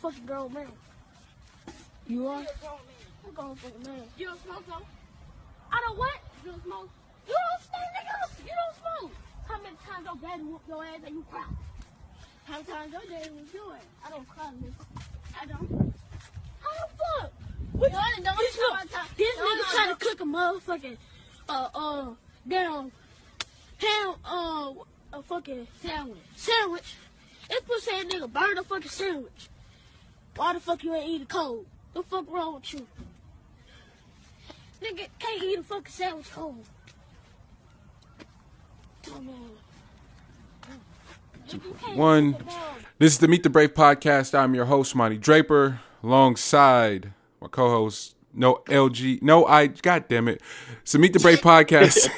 fucking grown man. You are? I'm a grown fucking man. You don't smoke though? I don't what? You don't smoke? You don't smoke, nigga. You don't smoke. How many times your daddy whooped your ass and you cry? How many times your daddy whooped your ass? I don't cry, nigga. I don't. How the fuck? What? No, don't. This, look, this No, nigga trying to cook a motherfucking, uh, uh, damn, ham, uh, a fucking Sandwich. sandwich. This pussy nigga burn a fucking sandwich. Why the fuck you ain't eat it cold? The fuck wrong with you? Nigga can't eat a fucking sandwich cold. Oh man. Nigga, you can't One. cold. This is the Meet the Brave podcast. I'm your host, Monty Draper, alongside my co-host, no LG, no I. God damn it! So Meet the Brave podcast.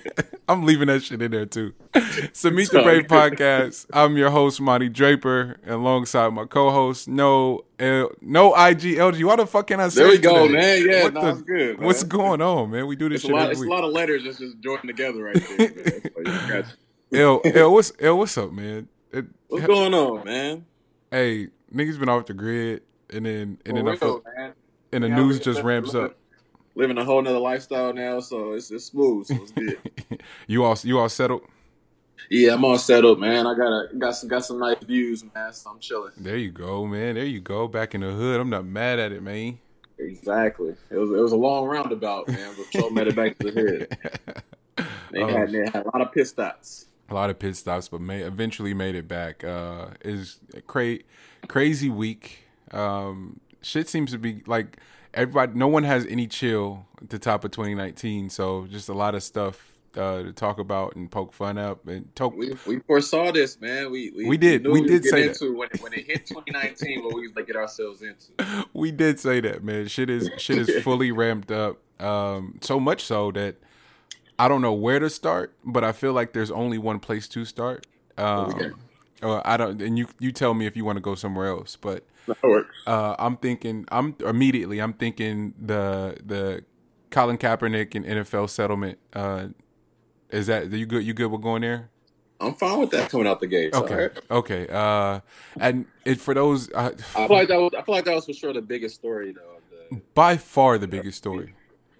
I'm leaving that shit in there too. So Meet the Brave podcast. I'm your host, Monty Draper, alongside my co-host, no L, no IG LG. Why the fuck can I say? There we go, today? man. Yeah, What the- good. Man. What's going on, man? We do this It's a lot. It's a lot of letters that's just joined together right there. Man. So, yeah, got you. L, L, what's L, what's up, man? It- What's going on, man? hey, niggas been off the grid, and then and then I feel, man. and the Yeah, news just ramps up. Living a whole nother lifestyle now, so it's it's smooth. So it's good. you all you all settled? yeah, I'm all settled, man. I got a got some got some nice views, man. So I'm chilling. There you go, man. There you go. Back in the hood. I'm not mad at it, man. Exactly. It was it was a long roundabout, man, but Joe made it back to the hood. They had they had a lot of pit stops. A lot of pit stops, but may, eventually made it back. Uh, is cra- crazy week. Um, shit seems to be like everybody. No one has any chill at the top of 2019. So just a lot of stuff uh, to talk about and poke fun up and talk. We we foresaw this, man. We we, We did. knew We did say that. when it, when it hit 2019, what we was gonna get ourselves into. we did say that, man. Shit is shit is fully ramped up. Um, so much so that I don't know where to start, but I feel like there's only one place to start. Okay. Um, I don't, and you you tell me if you want to go somewhere else. But That works. uh, I'm thinking, I'm immediately, I'm thinking the the Colin Kaepernick and NFL settlement. Uh, is that you good? You good with going there? I'm fine with that coming out the gate. Okay, okay. Uh, and it for those. Uh, I feel like that was I feel like that was for sure the biggest story though. the- by far the biggest story.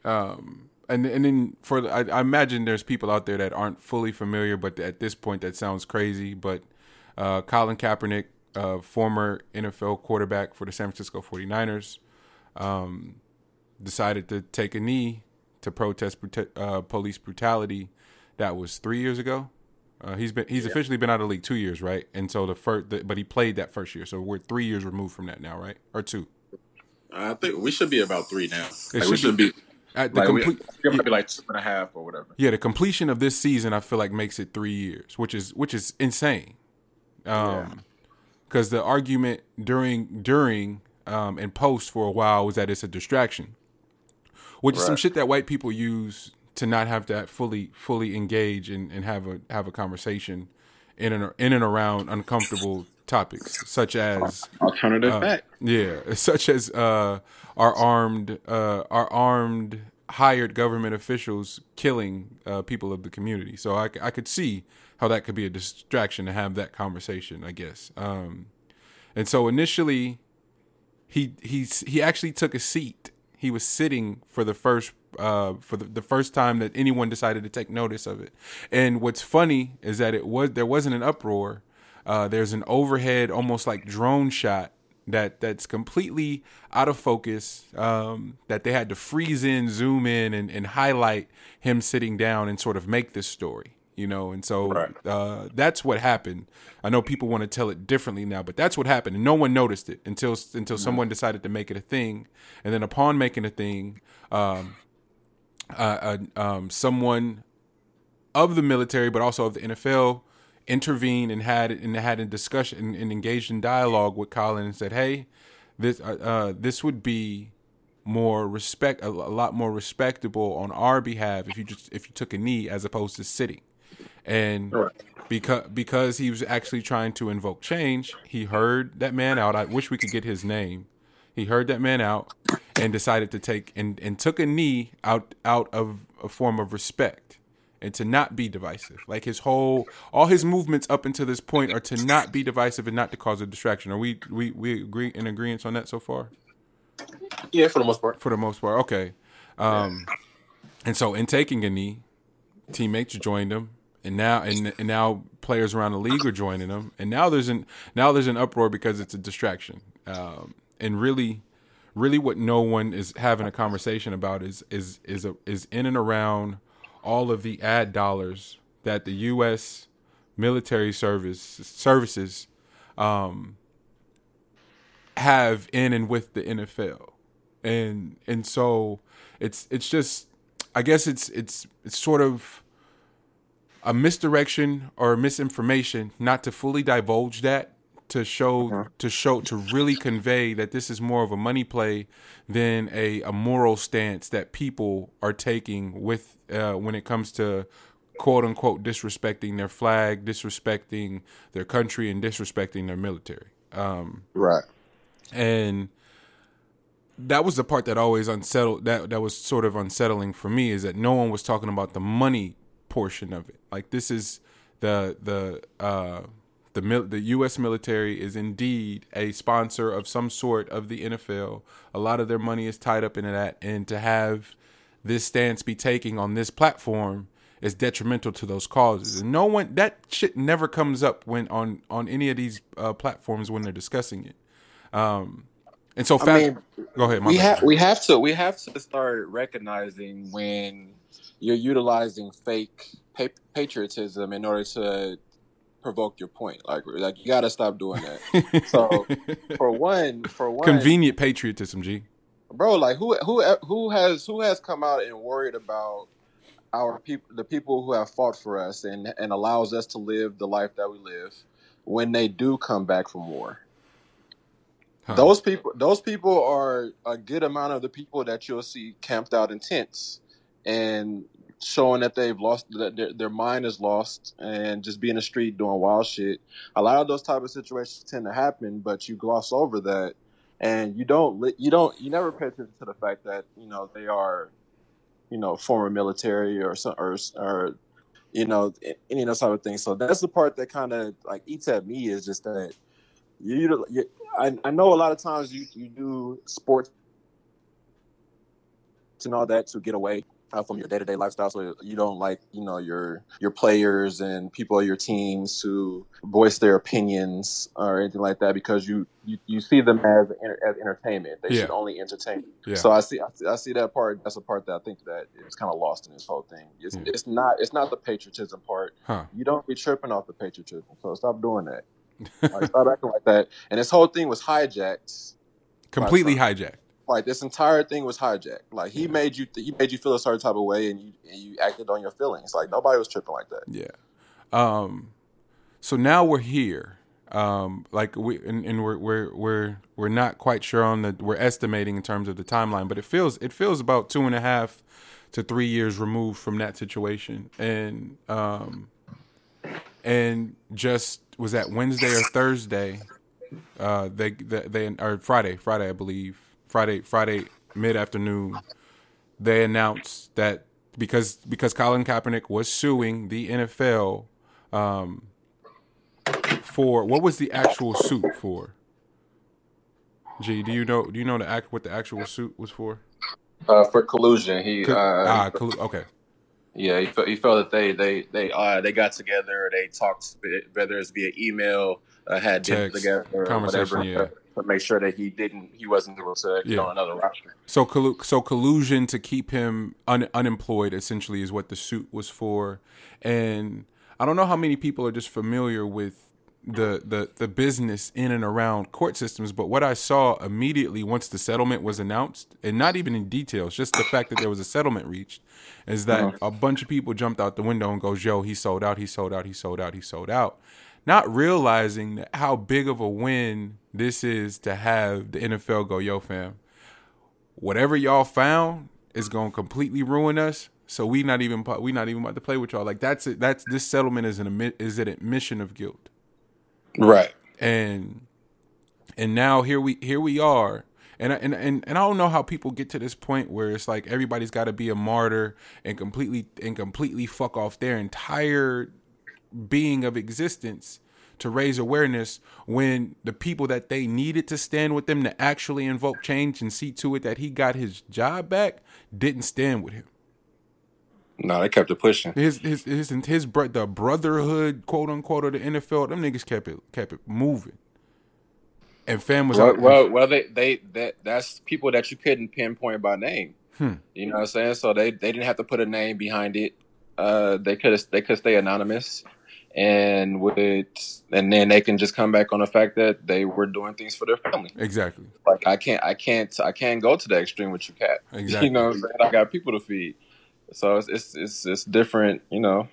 Um, and and then for I, I imagine there's people out there that aren't fully familiar, but at this point that sounds crazy. But uh, Colin Kaepernick, uh, former NFL quarterback for the San Francisco 49ers, um, decided to take a knee to protest brute- uh, police brutality. That was three years ago. Uh, he's been he's officially been out of the league two years, right? And so the first, the, but he played that first year, so we're three years removed from that now, right? Or two? I think we should be about three now. Like, we should should be At the like complete, we're probably like two and a half or whatever. Yeah, the completion of this season, I feel like makes it three years, which is which is insane. Um, because the argument during during um and post for a while was that it's a distraction, which is some shit that white people use to not have to fully fully engage and, and have a have a conversation in and in and around uncomfortable topics such as Alternative uh, fact. yeah, such as uh, our armed, uh, our armed hired government officials killing uh, people of the community. So I could see how that could be a distraction to have that conversation. I guess. Um, and so initially, he he's he actually took a seat. He was sitting for the first uh, for the, the first time that anyone decided to take notice of it. And what's funny is that it was there wasn't an uproar. Uh, there's an overhead, almost like drone shot that that's completely out of focus. Um, that they had to freeze in, zoom in, and, and highlight him sitting down and sort of make this story. You know, and so Right. uh, that's what happened. I know people want to tell it differently now, but that's what happened, and no one noticed it until until someone decided to make it a thing, and then upon making a thing, um, uh, uh, um, someone of the military, but also of the NFL, intervened and had and had a discussion and, and engaged in dialogue with Colin and said, "Hey, this uh, uh, this would be more respect, a, a lot more respectable on our behalf if you just if you took a knee as opposed to sitting." And Right. because because he was actually trying to invoke change, he heard that man out. I wish we could get his name. He heard that man out and decided to take and, and took a knee out out of a form of respect and to not be divisive. Like his whole, all his movements up until this point are to not be divisive and not to cause a distraction. Are we we we agree in agreement on that so far? Yeah, for the most part. For the most part, okay. Um, and so in taking a knee, teammates joined him, and now and, and now players around the league are joining him, and now there's an now there's an uproar because it's a distraction. Um, and really, really, what no one is having a conversation about is is is a, is in and around all of the ad dollars that the U.S. military service services um, have in and with the NFL, and and so it's it's just I guess it's it's it's sort of a misdirection or misinformation not to fully divulge that to show uh-huh. to show to really convey that this is more of a money play than a, a moral stance that people are taking with uh, when it comes to quote unquote disrespecting their flag, disrespecting their country, and disrespecting their military. Um, right. And that was the part that always unsettled that that was sort of unsettling for me is that no one was talking about the money portion of it. Like this is the the uh, the mil- the U.S. military is indeed a sponsor of some sort of the NFL. A lot of their money is tied up in that, and to have this stance be taking on this platform is detrimental to those causes. And no one that shit never comes up when on on any of these uh, platforms when they're discussing it. Um, and so, I mean, go ahead. we have we have to we have to start recognizing when you're utilizing fake patriotism in order to provoke your point. Like, like you got to stop doing that. so, for one, for one, convenient patriotism, G. Bro, like who who who has who has come out and worried about our people, the people who have fought for us and and allows us to live the life that we live when they do come back from war. Huh. Those people, those people are a good amount of the people that you'll see camped out in tents and showing that they've lost that their, their mind is lost and just be in the street doing wild shit. A lot of those type of situations tend to happen, but you gloss over that and you don't you don't you never pay attention to the fact that you know they are you know former military or some or, or you know any of those type of things. So that's the part that kind of like eats at me is just that you, you I, I know a lot of times you, you do sports and all that to get away uh, from your day to day lifestyle. So you don't like, you know, your your players and people of your teams to voice their opinions or anything like that because you you, you see them as as entertainment. They yeah. should only entertain. Yeah. So I see, I see I see that part. That's a part that I think that is kind of lost in this whole thing. It's, mm. it's not it's not the patriotism part. Huh. You don't be tripping off the patriotism. So stop doing that like, stop acting like that. And this whole thing was hijacked. Completely hijacked. Like this entire thing was hijacked. Like he yeah. made you, he made you feel a certain type of way, and you and you acted on your feelings. Like nobody was tripping like that. Yeah. Um. So now we're here. Um. Like we and, and we're we're we're we're not quite sure on the we're estimating in terms of the timeline, but it feels it feels about two and a half to three years removed from that situation, and um and just was that Wednesday or Thursday. Uh, they, they they or Friday, Friday I believe, Friday Friday mid afternoon. They announced that because because Colin Kaepernick was suing the NFL um, for what was the actual suit for? Gee, do you know do you know the act what the actual suit was for? Uh, for collusion. He uh, ah, collu- okay. Yeah, he felt, he felt that they they they uh, they got together, they talked, whether it's via email, uh, had dinner together, or whatever, yeah. To make sure that he didn't, he wasn't able to get yeah. on another roster. So, collu- so collusion to keep him un- unemployed essentially is what the suit was for, and I don't know how many people are just familiar with the the the business in and around court systems but what i saw immediately once the settlement was announced and not even in details just the fact that there was a settlement reached is that uh-huh. a bunch of people jumped out the window and goes yo he sold out he sold out he sold out he sold out not realizing how big of a win this is to have the NFL go yo fam whatever y'all found is going to completely ruin us so we not even we not even about to play with y'all like that's it that's this settlement is an is an admission of guilt Right. And and now here we here we are. And I- and and and I don't know how people get to this point where it's like everybody's got to be a martyr and completely and completely fuck off their entire being of existence to raise awareness when the people that they needed to stand with them to actually invoke change and see to it that he got his job back didn't stand with him. No, they kept it pushing. His his his his, bro- the brotherhood quote unquote of the NFL, them niggas kept it kept it moving. And fam was Well, out. well, well, they they that that's people that you couldn't pinpoint by name. Hmm. You know what I'm saying? So they they didn't have to put a name behind it. Uh, they could they could stay anonymous, and would and then they can just come back on the fact that they were doing things for their family. exactly. Like I can't I can't I can't go to the extreme with you, cat. Exactly. You know what I'm saying? I got people to feed, so it's it's it's, it's different. You know,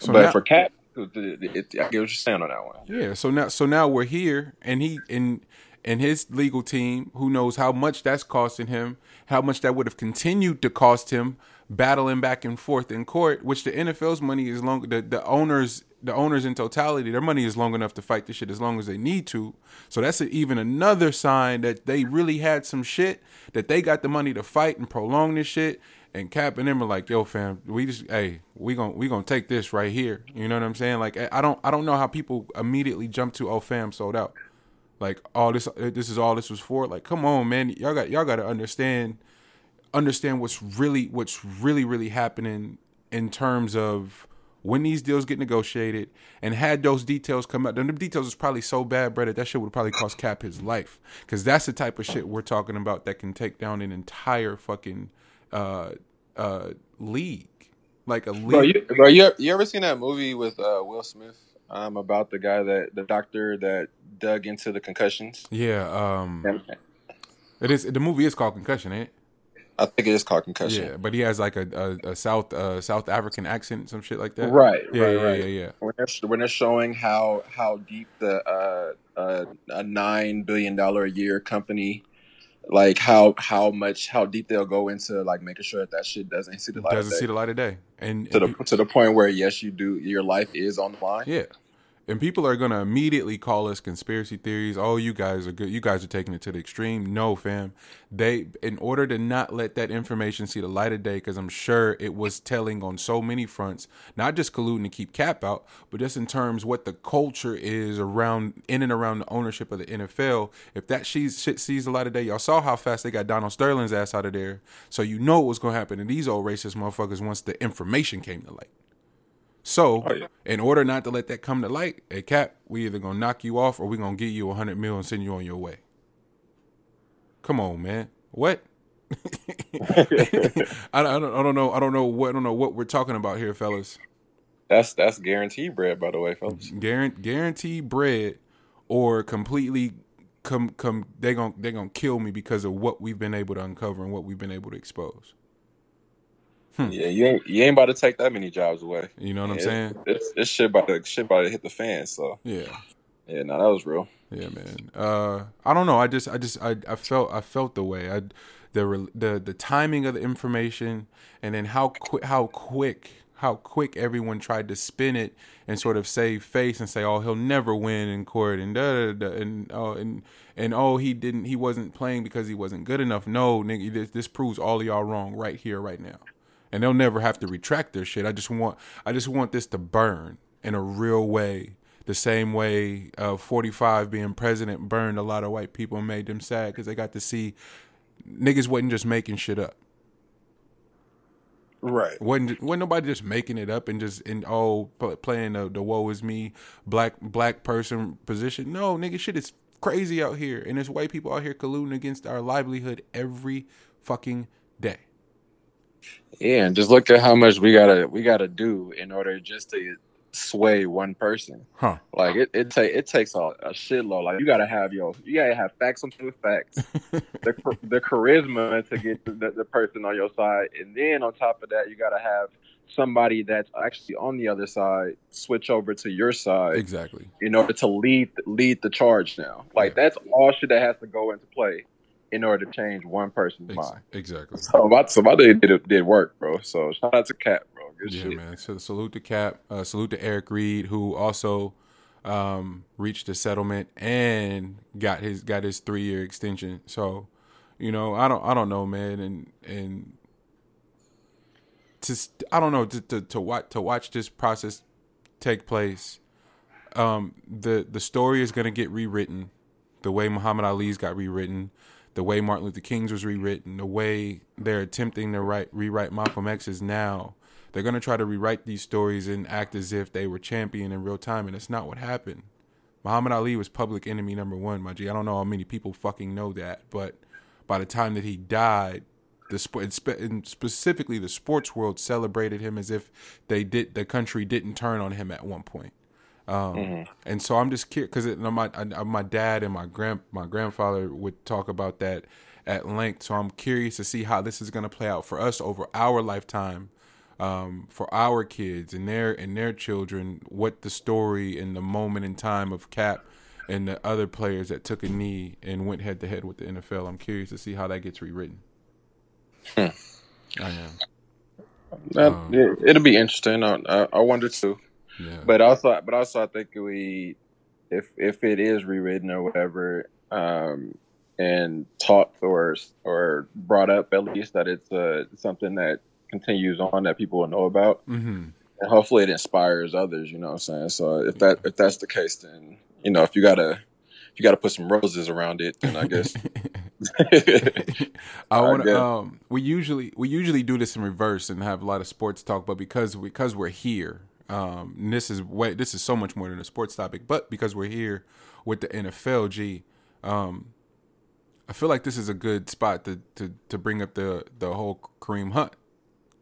So but now- for cat, it, it, it, I get what you're saying on that one. Yeah, so now so now we're here and he and and his legal team, who knows how much that's costing him, how much that would have continued to cost him battling back and forth in court, which the NFL's money is long the, the owners the owners in totality, their money is long enough to fight this shit as long as they need to. So that's a, even another sign that they really had some shit that they got the money to fight and prolong this shit. And Cap and them are like, yo, fam, we just, hey, we gon' we gonna take this right here. You know what I'm saying? Like, I don't, I don't know how people immediately jump to, oh, fam, sold out. Like, all this, uh, this is all this was for. Like, come on, man, y'all got, y'all got to understand, understand what's really, what's really, really happening in terms of when these deals get negotiated and had those details come out. Then the details is probably so bad, brother, that shit would probably cost Cap his life. Because that's the type of shit we're talking about that can take down an entire fucking uh, uh, league. Like a league. Bro, you, bro, you, you ever seen that movie with uh, Will Smith um, about the guy that the doctor that dug into the concussions? yeah, um, it is. The movie is called Concussion, ain't it? I think it is called concussion. Yeah, but he has like a, a, a South uh, South African accent, some shit like that. Right, Yeah, right, yeah, right. yeah, yeah. When they're when they're showing how how deep the uh, uh, a nine billion dollar a year company, like how how much how deep they'll go into like making sure that that shit doesn't see the light Doesn't of see day. the light of day, and, to and the to the point where yes, you do your life is on the line. Yeah. And people are gonna immediately call us conspiracy theories. Oh, you guys are good. You guys are taking it to the extreme. No, fam. They, in order to not let that information see the light of day, because I'm sure it was telling on so many fronts, not just colluding to keep Cap out, but just in terms what the culture is around in and around the ownership of the NFL. If that shit sees the light of day, y'all saw how fast they got Donald Sterling's ass out of there. So you know what was gonna happen to these old racist motherfuckers once the information came to light. So, Oh, yeah. in order not to let that come to light, hey Cap, we either gonna knock you off or we gonna give you a hundred mil and send you on your way. Come on, man. What? I, I don't. I don't know. I don't know what. I don't know what we're talking about here, fellas. That's that's guaranteed bread, by the way, folks. Guarantee, guarantee bread, or completely come come. They gonna they gonna kill me because of what we've been able to uncover and what we've been able to expose. Yeah, you ain't you ain't about to take that many jobs away. You know what I'm saying? It's, it's shit about to shit about to hit the fan. So Yeah. yeah, no, that was real. Yeah, man. Uh, I don't know. I just, I just, I, I felt, I felt the way. I, the, the, the timing of the information, and then how quick, how quick, how quick everyone tried to spin it and sort of save face and say, "Oh, he'll never win in court," and da, da, da, and oh, and and oh, he didn't, he wasn't playing because he wasn't good enough. No, nigga, this, this proves all of y'all wrong right here, right now, and they'll never have to retract their shit. I just want, I just want this to burn in a real way the same way uh, 45 being president burned a lot of white people and made them sad because they got to see niggas wasn't just making shit up. Right. wasn't wasn't nobody just making it up and just and oh playing the, the woe is me black black person position. No, nigga, shit is crazy out here, and there's white people out here colluding against our livelihood every fucking day. Yeah, and just look at how much we gotta we gotta do in order just to sway one person. Huh? Like it it take it takes a, a shitload. Like you gotta have your you gotta have facts on of facts, the the charisma to get the, the, the person on your side, and then on top of that, you gotta have somebody that's actually on the other side switch over to your side exactly. in order to lead lead the charge. Now, like Yeah. that's all shit that has to go into play in order to change one person's Ex- mind. exactly. So my so my day did did work, bro. So shout out to Cap, bro. Good Yeah, shit. man. So salute to Cap. Uh, salute to Eric Reid, who also um, reached a settlement and got his got his three year extension. So, You know, I don't I don't know, man, and and just I don't know to to, to watch to watch this process take place. Um, the the story is gonna get rewritten, the way Muhammad Ali's got rewritten, the way Martin Luther King's was rewritten, the way they're attempting to write rewrite Malcolm X's now. They're gonna try to rewrite these stories and act as if they were champion in real time, and it's not what happened. Muhammad Ali was public enemy number one, my G. I don't know how many people fucking know that, but by the time that he died, the sport, and specifically the sports world celebrated him as if they did the country didn't turn on him at one point. Um, mm-hmm. And so I'm just curious because my I, my dad and my grand my grandfather would talk about that at length. So I'm curious to see how this is going to play out for us over our lifetime, um, for our kids and their and their children. What the story and the moment in time of Cap and the other players that took a knee and went head to head with the NFL. I'm curious to see how that gets rewritten. Hmm. I am. That, um, it, will be interesting. I, I, I wonder too. Yeah. But also, but also, I think we, if if it is rewritten or whatever, um, and taught or or brought up at least that it's uh, something that continues on that people will know about, mm-hmm. and hopefully it inspires others. You know what I'm saying? So if that if that's the case, then you know if you gotta if you gotta put some roses around it, then I guess. I want to. Um, we usually we usually do this in reverse and have a lot of sports talk, but because because we're here, um, this is way this is so much more than a sports topic. But because we're here with the NFL, G, um, I feel like this is a good spot to to to bring up the the whole Kareem Hunt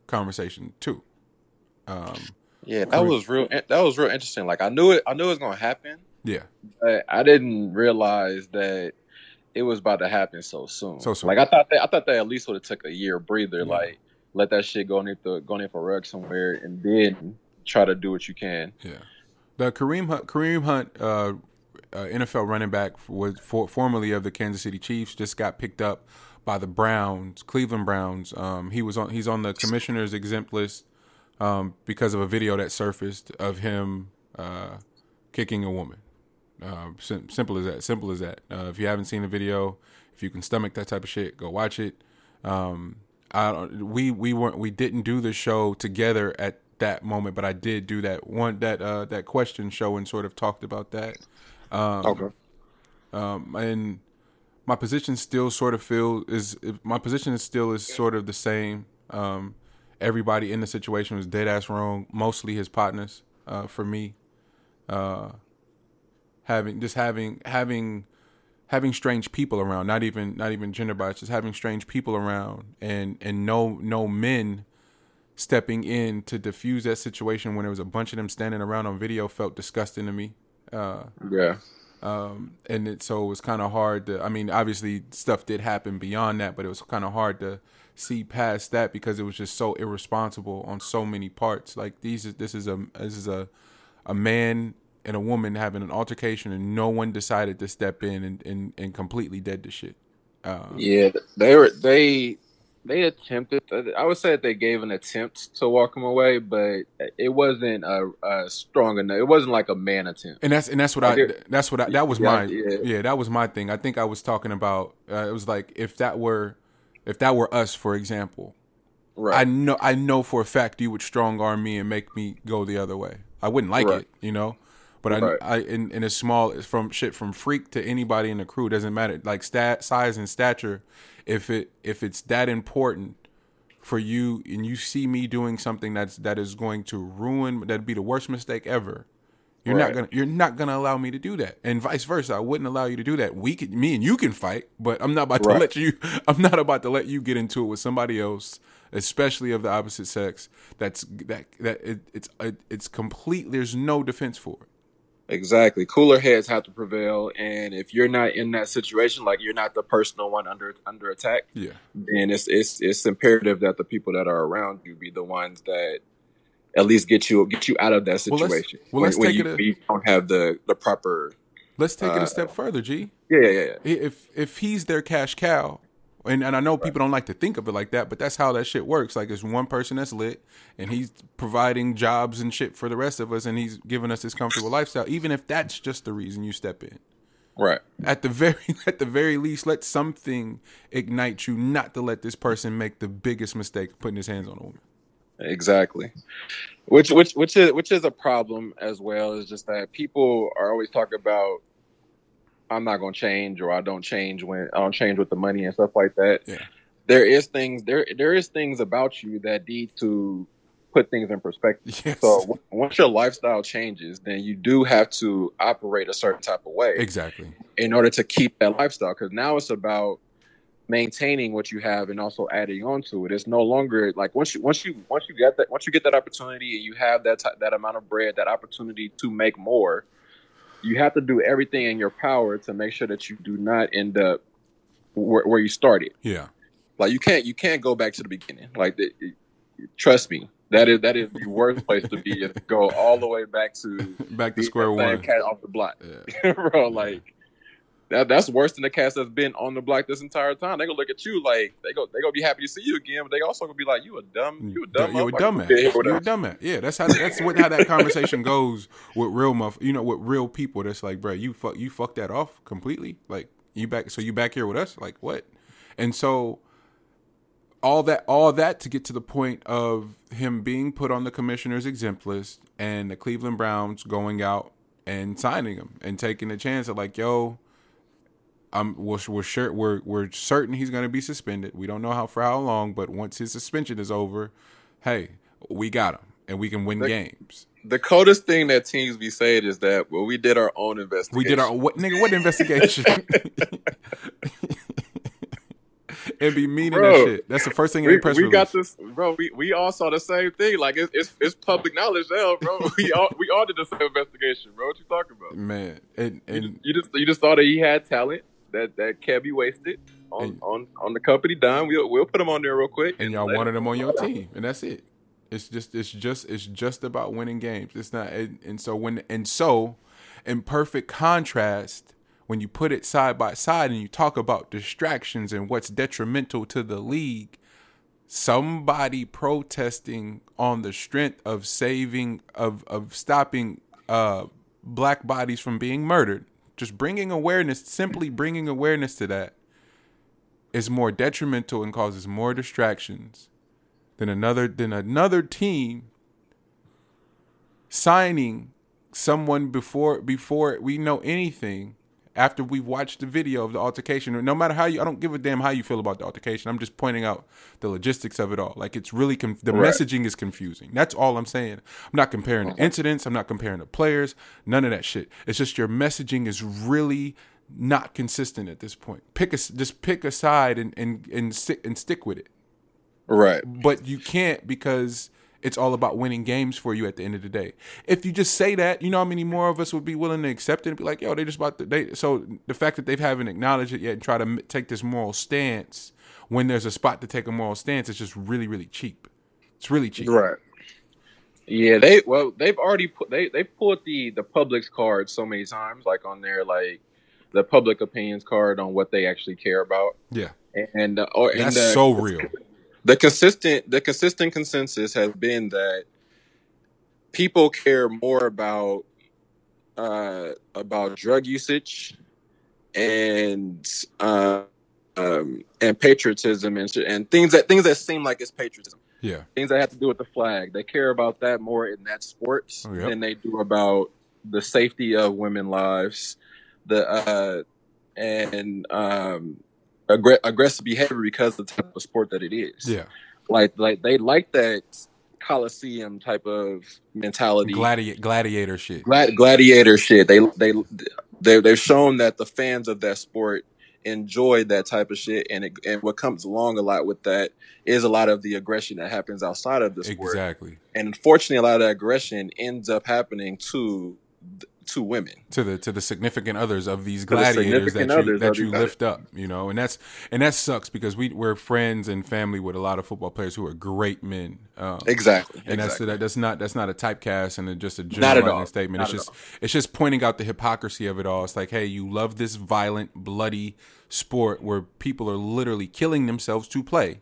conversation too. Um, yeah, that Kareem, was real. That was real interesting. Like I knew it. I knew it was gonna happen. Yeah, but I didn't realize that it was about to happen so soon. So soon. Like I thought that I thought that at least would have took a year breather. Yeah. Like let that shit go underneath the go underneath a rug somewhere, and then try to do what you can. Yeah. The Kareem Hunt, Kareem Hunt, uh, uh, NFL running back was for, formerly of the Kansas City Chiefs, just got picked up by the Browns, Cleveland Browns. Um, he was on he's on the commissioner's exempt list um, because of a video that surfaced of him uh, kicking a woman. Uh, sim- simple as that. Simple as that. Uh, if you haven't seen the video, if you can stomach that type of shit, go watch it. Um, I, we we weren't we didn't do the show together at that moment, but I did do that one that uh, that question show and sort of talked about that. Um, okay. Um, and my position still sort of feel is my position is still is sort of the same. Um, everybody in the situation was dead ass wrong. Mostly his partners. Uh, for me, uh, having just having having having strange people around, not even not even gender bias, just having strange people around, and and no no men stepping in to diffuse that situation when there was a bunch of them standing around on video felt disgusting to me. Uh, yeah. Um, and it, so it was kind of hard to, I mean, obviously stuff did happen beyond that, but it was kind of hard to see past that because it was just so irresponsible on so many parts. Like these, this is a, this is a, a man and a woman having an altercation and no one decided to step in and, and, and completely dead the shit. Um, yeah, they were, they, they attempted. I would say that they gave an attempt to walk him away, but it wasn't a, a strong enough. It wasn't like a man attempt. And that's and that's what like I. It, that's what I. That was yeah, my. Yeah. yeah. that was my thing. I think I was talking about. Uh, it was like if that were, if that were us, for example. Right. I know. I know for a fact you would strong arm me and make me go the other way. I wouldn't like right. it, you know. But right. I, I in, in a small from shit from freak to anybody in the crew doesn't matter. Like stat size and stature if it if it's that important for you and you see me doing something that's that is going to ruin that'd be the worst mistake ever you're right. not gonna you're not gonna allow me to do that and vice versa i wouldn't allow you to do that we can me and you can fight but i'm not about right. to let you i'm not about to let you get into it with somebody else especially of the opposite sex that's that that it, it's it, it's complete there's no defense for it Exactly. Cooler heads have to prevail, and if you're not in that situation, like you're not the personal one under under attack, yeah, then it's it's it's imperative that the people that are around you be the ones that at least get you get you out of that situation. Well, let's, well, let's when, take you, it. A, you don't have the the proper. Let's take uh, it a step further, G. Yeah, yeah, yeah. If if he's their cash cow, and and I know people don't like to think of it like that, but that's how that shit works. Like it's one person that's lit, and he's providing jobs and shit for the rest of us, and he's giving us this comfortable lifestyle. Even if that's just the reason you step in, Right. At the very at the very least, let something ignite you not to let this person make the biggest mistake of putting his hands on a woman. Exactly. Which which which is which is a problem as well. Is just that people are always talking about I'm not gonna change or I don't change when I don't change with the money and stuff like that. Yeah. There is things there there is things about you that need to put things in perspective. Yes. So w- once your lifestyle changes, then you do have to operate a certain type of way exactly. in order to keep that lifestyle. Because now it's about maintaining what you have and also adding on to it. It's no longer like once you once you once you get that once you get that opportunity and you have that ty- that amount of bread, that opportunity to make more, you have to do everything in your power to make sure that you do not end up where, where you started. Yeah. Like you can't you can't go back to the beginning. Like it- trust me, that is that is the worst place to be. Is to go all the way back to Back to square one. cat off the block, Yeah. bro. Like that that's worse than the cast that's been on the block this entire time. They gonna look at you like they go they gonna be happy to see you again, but they also gonna be like you a dumb you a dumb You a motherfucker. dumb man. You a us. dumb man. Yeah, that's how that's what how that conversation goes with real muff. You know, with real people. That's like, bro, you fuck you fuck that off completely. Like you back, so you back here with us. Like what? And so all that all that to get to the point of him being put on the commissioner's exempt list and the Cleveland Browns going out and signing him and taking a chance of like, yo, I'm we're we're sure we're we're certain he's going to be suspended. We don't know how for how long, but once his suspension is over, hey, we got him and we can win The- games. The coldest thing that teams be saying is that well, we did our own investigation. We did our what nigga what investigation? and be meaning Bro, that shit. That's the first thing in we, the press we release. got this, bro. We, we all saw the same thing. Like it's it's, it's public knowledge now, bro. We all we all did the same investigation, bro. What you talking about? Man, and You, you just you just saw that he had talent that that can't be wasted on And- on, on the company dime. We'll we'll put them on there real quick. and y'all let wanted him on your team, and that's it. It's just it's just it's just about winning games. It's not and, and so when and so in perfect contrast when you put it side by side and you talk about distractions and what's detrimental to the league, somebody protesting on the strength of saving of of stopping uh black bodies from being murdered, just bringing awareness, simply bringing awareness to that is more detrimental and causes more distractions than another than another team signing someone before before we know anything after we've watched the video of the altercation no matter how you I don't give a damn how you feel about the altercation. I'm just pointing out the logistics of it all. Like it's really conf- the Right. messaging is confusing. That's all I'm saying. I'm not comparing the incidents. I'm not comparing the players. None of that shit. It's just your messaging is really not consistent at this point. Pick a just pick a side and and and stick and stick with it. Right. but you can't because it's all about winning games for you at the end of the day. If you just say that, you know how many more of us would be willing to accept it and be like, yo, they just about to, they. So the fact that they haven't acknowledged it yet and try to take this moral stance when there's a spot to take a moral stance, it's just really, really cheap. It's really cheap. Right. Yeah, they well they've already put they they pulled the the public's card so many times, like on their like the public opinions card on what they actually care about, Yeah, and uh, or and that's so real. The consistent the consistent consensus has been that people care more about uh about drug usage and uh um and patriotism and and things that things that seem like it's patriotism. Yeah, things that have to do with the flag. They care about that more in that sport Oh, yep. than they do about the safety of women lives. The uh and um aggr- aggressive behavior because of the type of sport that it is yeah. like like they like that coliseum type of mentality Gladi- gladiator shit. Glad- gladiator shit they they they they've shown that the fans of that sport enjoy that type of shit and it, and what comes along a lot with that is a lot of the aggression that happens outside of the sport Exactly. and unfortunately a lot of that aggression ends up happening to to women to the to the significant others of these To the gladiators that you that you lift up, you know, and that's and that sucks because we we're friends and family with a lot of football players who are great men. Um, exactly and that's exactly. that, that's not that's not a typecast and just a generalizing statement. Not it's just it's just pointing out the hypocrisy of it all. It's like, hey, you love this violent, bloody sport where people are literally killing themselves to play.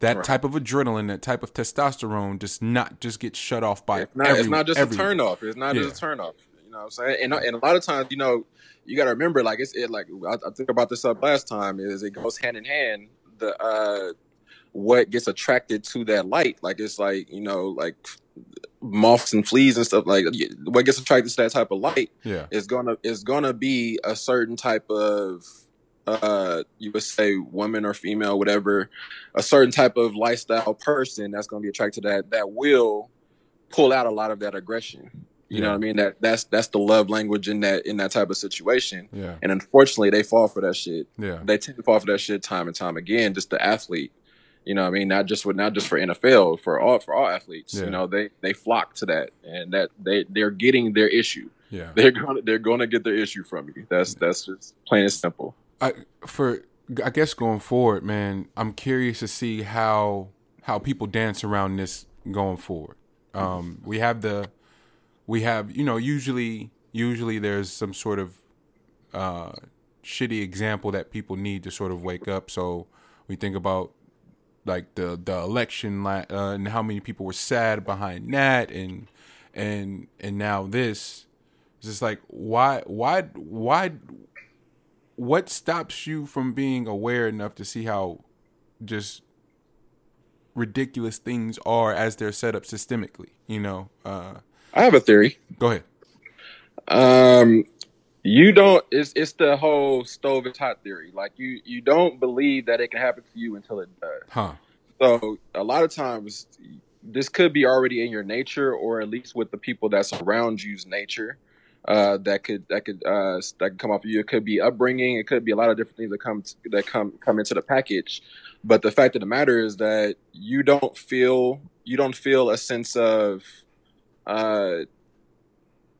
That Right. type of adrenaline, that type of testosterone, just not just get shut off by it's not, every, it's not just everyone. a turn off it's not Yeah. just a turn off know what I'm saying? And and a lot of times, you know, you got to remember, like it's it like I, I think about this up last time is it goes hand in hand. The uh, what gets attracted to that light, like it's like you know, like moths and fleas and stuff like what gets attracted to that type of light Yeah. is gonna is gonna be a certain type of uh you would say woman or female whatever a certain type of lifestyle person that's gonna be attracted to that that will pull out a lot of that aggression you know what i mean that that's that's the love language in that in that type of situation Yeah. and unfortunately they fall for that shit Yeah. they tend to fall for that shit time and time again. Just the athlete, you know, what I mean, not just with not just for NFL, for all for all athletes. Yeah. You know, they they flock to that, and that they they're getting their issue. Yeah. They're gonna they're gonna get their issue from you. That's that's just plain and simple. I for I guess going forward, man, I'm curious to see how how people dance around this going forward. Um, we have the we have you know usually usually there's some sort of uh, shitty example that people need to sort of wake up. So we think about like the the election uh, and how many people were sad behind that and and and now this it's just like why why why what stops you from being aware enough to see how just ridiculous things are as they're set up systemically you know uh I have a theory. go ahead Um, you don't. It's it's the whole stove is hot theory. Like you you don't believe that it can happen to you until it does. huh So a lot of times, this could be already in your nature, or at least with the people that surround you's nature. Uh, that could that could uh, that could come off of you. It could be upbringing. It could be a lot of different things that come that come come into the package. But the fact of the matter is that you don't feel you don't feel a sense of uh,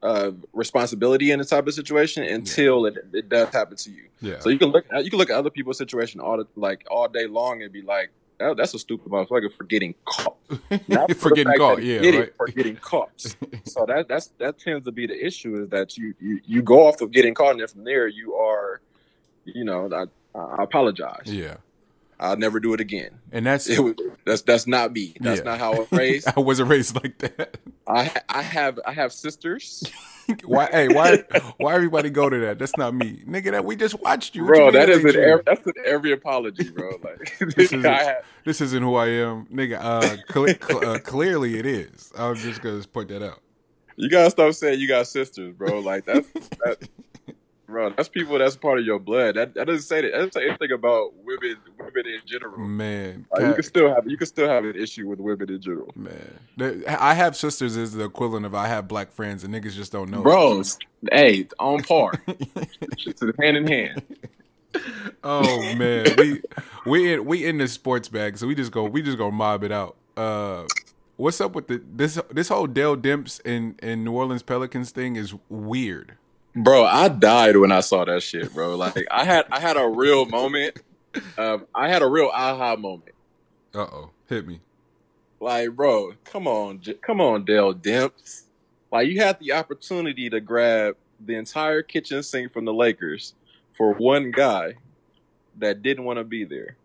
of responsibility in this type of situation until it, it does happen to you. yeah So you can look at you can look at other people's situation all the, like all day long and be like, oh, that's a stupid motherfucker for getting caught. Not for getting caught yeah right for getting caught. so that that's that tends to be the issue is that you you, you go off of getting caught and then from there you are, you know, I, I apologize. yeah I'll never do it again. and that's It was, that's that's not me. That's Yeah. not how I was raised. i wasn't raised like that I I have I have sisters, why hey why why everybody go to that that's not me nigga that we just watched you What bro. you That is an every, that's an every apology, bro. Like This is- I have, this isn't who I am, nigga. Uh, cle- cl- uh, clearly it is. I'm just gonna point that out. You gotta stop saying you got sisters, bro. Like that's that, bro. That's people that's part of your blood. That, that doesn't say that. That doesn't say anything about women, women in general. Man, Like, you can still have you can still have an issue with women in general, man. I have sisters is the equivalent of I have black friends, and niggas just don't know. bros. Hey, on par, It's hand in hand. oh man, we we in, we in this sports bag, so we just go we just go mob it out. Uh, what's up with the this this whole Dell Demps and and New Orleans Pelicans thing is weird. Bro, I died when I saw that shit, bro. Like I had I had a real moment. Um, I had a real aha moment. Uh oh, hit me. Like, bro, come on, come on, Dell Demps. Like, you had the opportunity to grab the entire kitchen sink from the Lakers for one guy that didn't want to be there,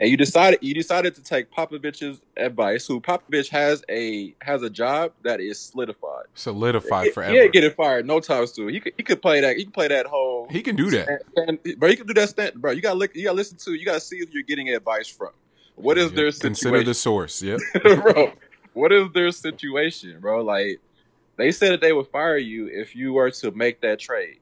and you decided you decided to take Popovich's advice. Who Popovich has a has a job that is solidified. Solidified He- forever. He ain't getting fired no time soon. He could he could play that. He could play that whole. he can do that. And, and- bro, you can do that. Stand, bro, you got to look, you got to listen to. You got to see if you're getting advice from. What is their situation? Consider the source. Yep. bro, what is their situation, bro? Like, they said that they would fire you if you were to make that trade.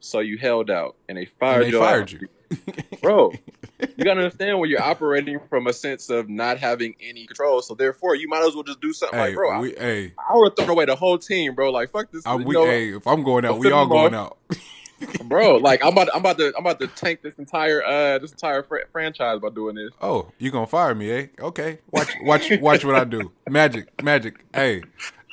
So you held out, and they fired And they your fired ass. you. bro. You gotta understand when you're operating from a sense of not having any control. So therefore, you might as well just do something Hey, like, bro. we, hey, I, I would have thrown away the whole team, bro. Like, fuck this, I, we, know, hey, if I'm going out, we all going out. bro. Like, I'm about, I'm about to, I'm about to tank this entire, uh, this entire fr- franchise by doing this. Oh, you gonna fire me, eh? Okay, watch, watch, watch what I do. Magic, magic. Hey,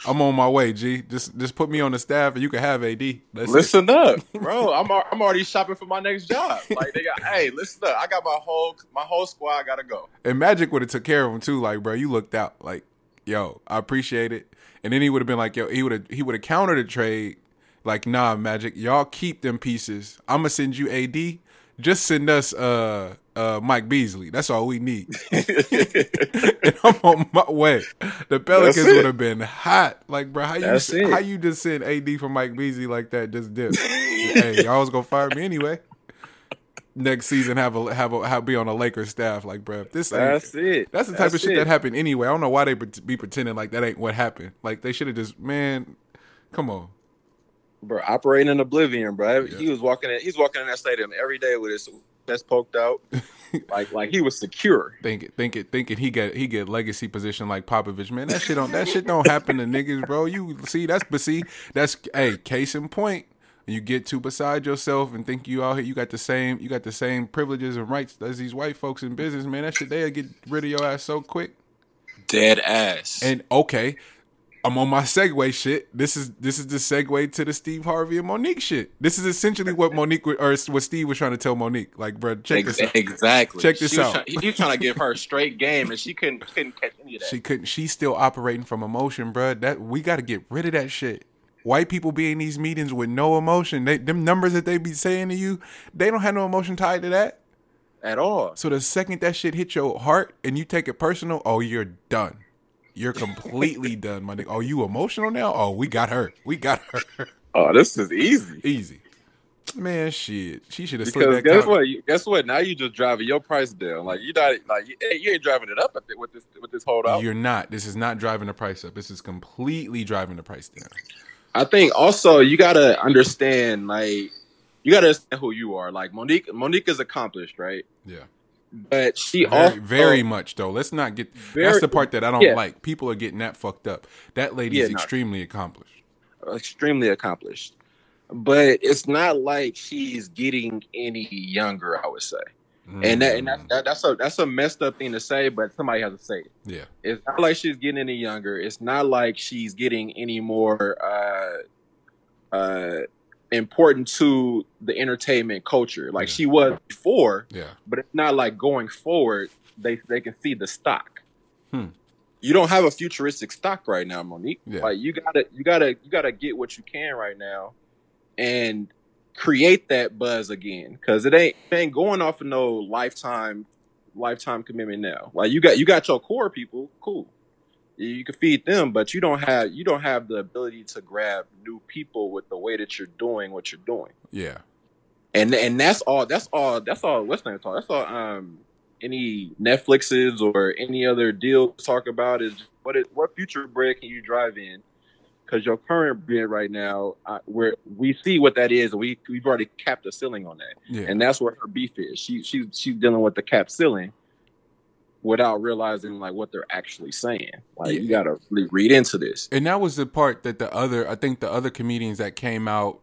I'm on my way. G, just, just put me on the staff, and you can have AD. That's it. Listen up, bro. I'm I'm already shopping for my next job. Like they got, hey, listen up. I got my whole my whole squad got to go. And Magic would have took care of him too. Like, bro, you looked out. Like, yo, I appreciate it. And then he would have been like, yo, he would have, he would have countered the trade. Like, nah, Magic, y'all keep them pieces. I'm gonna send you AD. Just send us, uh, uh, Mike Beasley. That's all we need. and I'm on my way. The Pelicans would have been hot. Like, bro, how you That's it. how you just send AD for Mike Beasley like that? Just dip. hey, y'all was gonna fire me anyway. Next season, have a have a have be on a Lakers staff. Like, bro, this ain't, That's it. that's the type of shit it. that happened anyway. I don't know why they be pretending like that ain't what happened. Like they should have just man, come on. Bro, operating in oblivion, bro. Yeah. He was walking in. He's walking in that stadium every day with his chest poked out, like like he was secure. Think it, think it, think it. he get he get legacy position like Popovich. Man, that shit don't that shit don't happen to niggas, bro. You see that's but see that's hey case in point. You get too beside yourself and think you out here. You got the same you got the same privileges and rights as these white folks in business, man. That shit they'll get rid of your ass so quick. Dead ass. And okay, I'm on my segue shit. This is this is the segue to the Steve Harvey and Monique shit. This is essentially what Monique or what Steve was trying to tell Monique. Like, bro, check Ex- this out. exactly. Check this out. try- he was trying to give her a straight game, and she couldn't couldn't catch any of that. She couldn't. She's still operating from emotion, bro. That we got to get rid of that shit. White people be in these meetings with no emotion. They them numbers that they be saying to you, they don't have no emotion tied to that. at all. So the second that shit hit your heart and you take it personal, oh, you're done. You're completely done, my nigga. Oh, you emotional now? Oh, we got her. We got her. Oh, this is easy. Easy. Man, shit. She should have slid that guess what? You- Guess what? Now you're just driving your price down. Like you're not like you, you ain't driving it up with this with this holdout. You're not. This is not driving the price up. This is completely driving the price down. I think also you gotta understand like you gotta understand who you are. Like Monique, Monique is accomplished, right? Yeah. But she Very, also very much though. Let's not get. Very- that's the part that I don't yeah. like. People are getting that fucked up. That lady's Yeah, no. extremely accomplished. extremely accomplished. But it's not like she's getting any younger. I would say, and that and that's, that, that's a that's a messed up thing to say, but somebody has to say it. yeah, It's not like she's getting any younger. It's not like she's getting any more uh, uh, important to the entertainment culture like Yeah. she was before. yeah, But it's not like going forward. They they can see the stock. Hmm. You don't have a futuristic stock right now, Monique. Yeah. Like you gotta you gotta you gotta get what you can right now, and create that buzz again. Cause it ain't it ain't going off of no lifetime lifetime commitment now. Like you got you got your core people, cool. You, can feed them, but you don't have you don't have the ability to grab new people with the way that you're doing what you're doing. yeah, And and that's all that's all that's all what's name talk. That's all um any Netflixes or any other deal to talk about is what it what future bread can you drive in? Because your current bread right now, uh, where we see what that is, and we we've already capped the ceiling on that yeah. and that's where her beef is. She she's she's dealing with the cap ceiling without realizing like what they're actually saying. Like you gotta really read into this. and that was the part that the other i think the other comedians that came out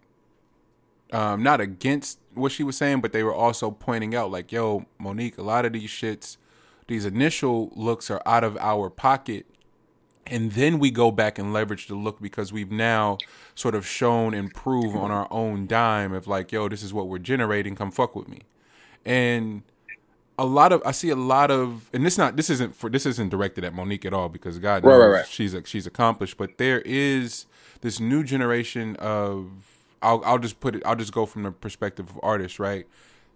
um not against what she was saying but they were also pointing out like yo monique a lot of these shits these initial looks are out of our pocket and then we go back and leverage the look because we've now sort of shown and prove on our own dime of like yo this is what we're generating come fuck with me and a lot of I see a lot of and this not this isn't for this isn't directed at Monique at all because God knows right, right. she's she's accomplished but there is this new generation of I'll I'll just put it I'll just go from the perspective of artists right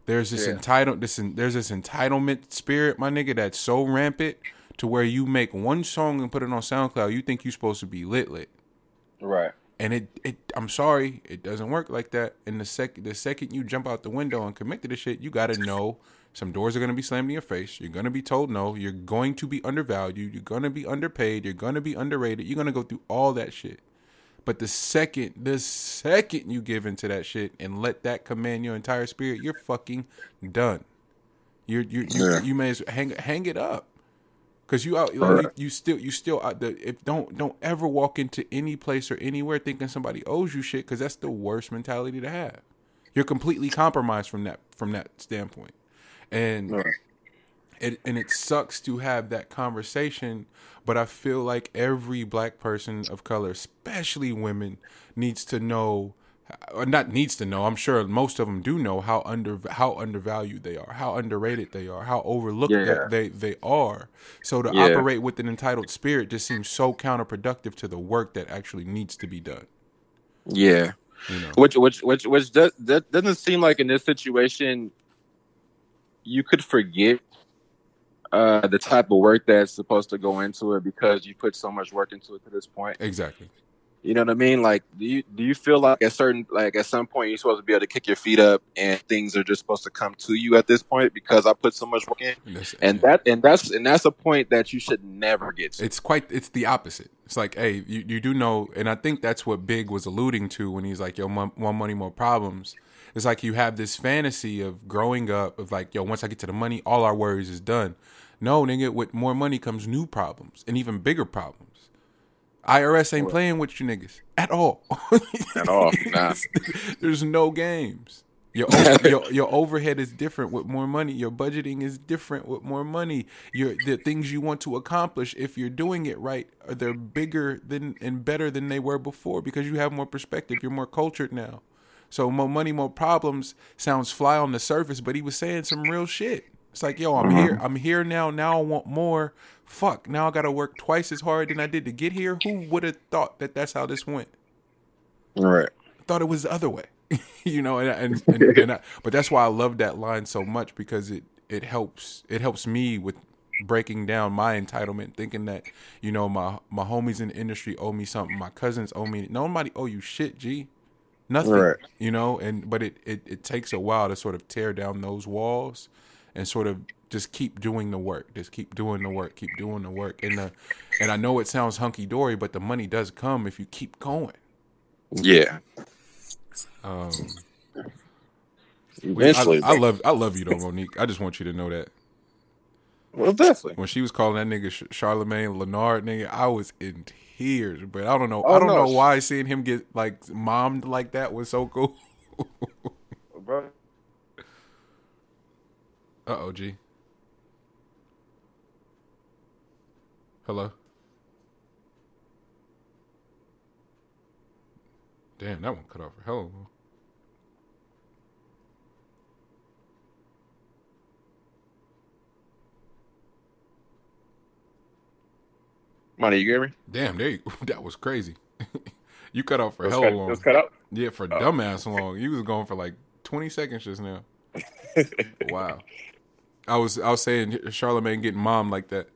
there's this Yeah. entitled this there's this entitlement spirit my nigga that's so rampant to where you make one song and put it on SoundCloud you think you're supposed to be lit lit Right. and it, it I'm sorry, it doesn't work like that. And the second the second you jump out the window and commit to the shit, you gotta know some doors are gonna be slammed in your face. You're gonna be told no. You're going to be undervalued. You're gonna be underpaid. You're gonna be underrated. You're gonna go through all that shit. But the second, the second you give into that shit and let that command your entire spirit, you're fucking done. You're you you, Yeah. you may as well hang hang it up. Cause you out, like, you, you still, you still, out the, if don't, don't ever walk into any place or anywhere thinking somebody owes you shit. Cause that's the worst mentality to have. You're completely compromised from that, from that standpoint, and Right. it and it sucks to have that conversation. But I feel like every black person of color, especially women, needs to know, or not needs to know. I'm sure most of them do know how under how undervalued they are, how underrated they are, how overlooked Yeah. they they are. So to Yeah. operate with an entitled spirit just seems so counterproductive to the work that actually needs to be done. Yeah. You know, Which which which which does, that doesn't seem like in this situation you could forget uh, the type of work that's supposed to go into it because you put so much work into it to this point. Exactly. You know what I mean? Like, do you do you feel like at certain like at some point you're supposed to be able to kick your feet up and things are just supposed to come to you at this point because I put so much work in, That's- and that and that's and that's a point that you should never get to. it's quite it's the opposite it's like hey you, you do know and i think that's what big was alluding to when he's like yo mo- more money more problems it's like you have this fantasy of growing up of like yo once i get to the money all our worries is done no nigga with more money comes new problems and even bigger problems irs ain't playing with you niggas at all At all, nah. there's no games your, your your overhead is different with more money. Your budgeting is different with more money. Your the things you want to accomplish, if you're doing it right, are they're bigger than and better than they were before because you have more perspective. You're more cultured now. So more money, more problems sounds fly on the surface, but he was saying some real shit. It's like, yo, I'm mm-hmm. here. I'm here now. Now I want more. Fuck. Now I got to work twice as hard than I did to get here. Who would have thought that that's how this went? right. thought it was the other way, you know. And and, and, and I, but that's why I love that line so much because it it helps it helps me with breaking down my entitlement, thinking that you know my my homies in the industry owe me something, my cousins owe me. Nobody owe you shit, G. Nothing, Right. you know. And but it, it it takes a while to sort of tear down those walls and sort of just keep doing the work, just keep doing the work, keep doing the work. And the and I know it sounds hunky dory, but the money does come if you keep going. Yeah. Um, Eventually, I, I love I love you though, Monique. I just want you to know that well, definitely. when she was calling that nigga Charlemagne Leonard nigga, I was in tears. But I don't know. Oh, I don't no. know why seeing him get like mommed like that was so cool. Bro, Uh oh, G. Hello. Damn, that one cut off for hell. Money, you hear me? Damn, there you, that was crazy. you cut off for hell cut, long. just cut out. Yeah, for oh. dumbass long. You was going for like twenty seconds just now. wow. I was I was saying Charlemagne getting mom like that.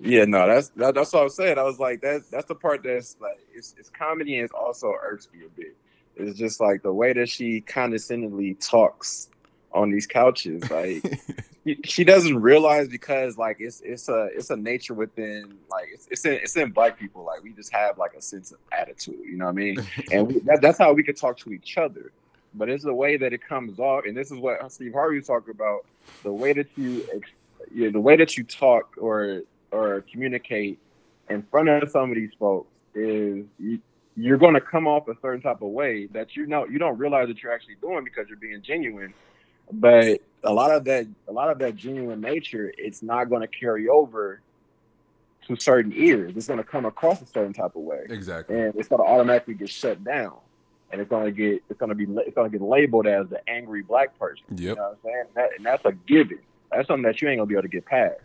Yeah, no, that's that, that's what I was saying. I was like, that's that's the part that's like it's it's comedy and it's also irks me a bit. It's just like the way that she condescendingly talks on these couches. Like she- doesn't realize because like it's it's a it's a nature within like it's it's in it's in black people. Like we just have like a sense of attitude. You know what I mean? and we, that, that's how we can talk to each other. But it's the way that it comes off, and this is what Steve Harvey was talking about: the way that you, you know, the way that you talk or or communicate in front of some of these folks is you, you're going to come off a certain type of way that you know you don't realize that you're actually doing because you're being genuine. But a lot of that, a lot of that genuine nature, it's not going to carry over to certain ears. It's going to come across a certain type of way exactly. and it's going to automatically get shut down, and it's going to get it's going to be it's going to get labeled as the angry black person. You Yep. know what I'm saying? That, and that's a given. That's something that you ain't gonna be able to get past.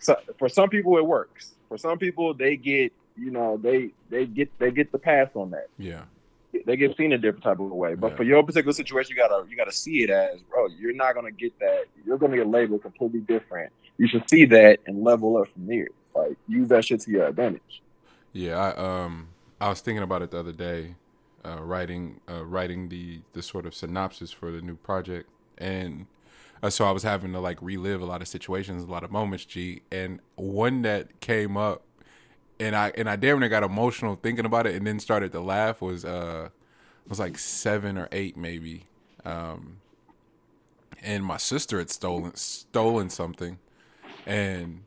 So for some people it works. For some people they get you know they they get they get the pass on that. Yeah. They get seen a different type of way. But Yeah. for your particular situation, you gotta you gotta see it as bro. You're not gonna get that. You're gonna get labeled completely different. You should see that and level up from there. Like use that shit to your advantage. Yeah, I um I was thinking about it the other day, uh, writing uh, writing the the sort of synopsis for the new project, and uh, so I was having to like relive a lot of situations, a lot of moments, G, and one that came up, and I and I damn near got emotional thinking about it, and then started to laugh was uh was like seven or eight maybe, um, and my sister had stolen stolen something, and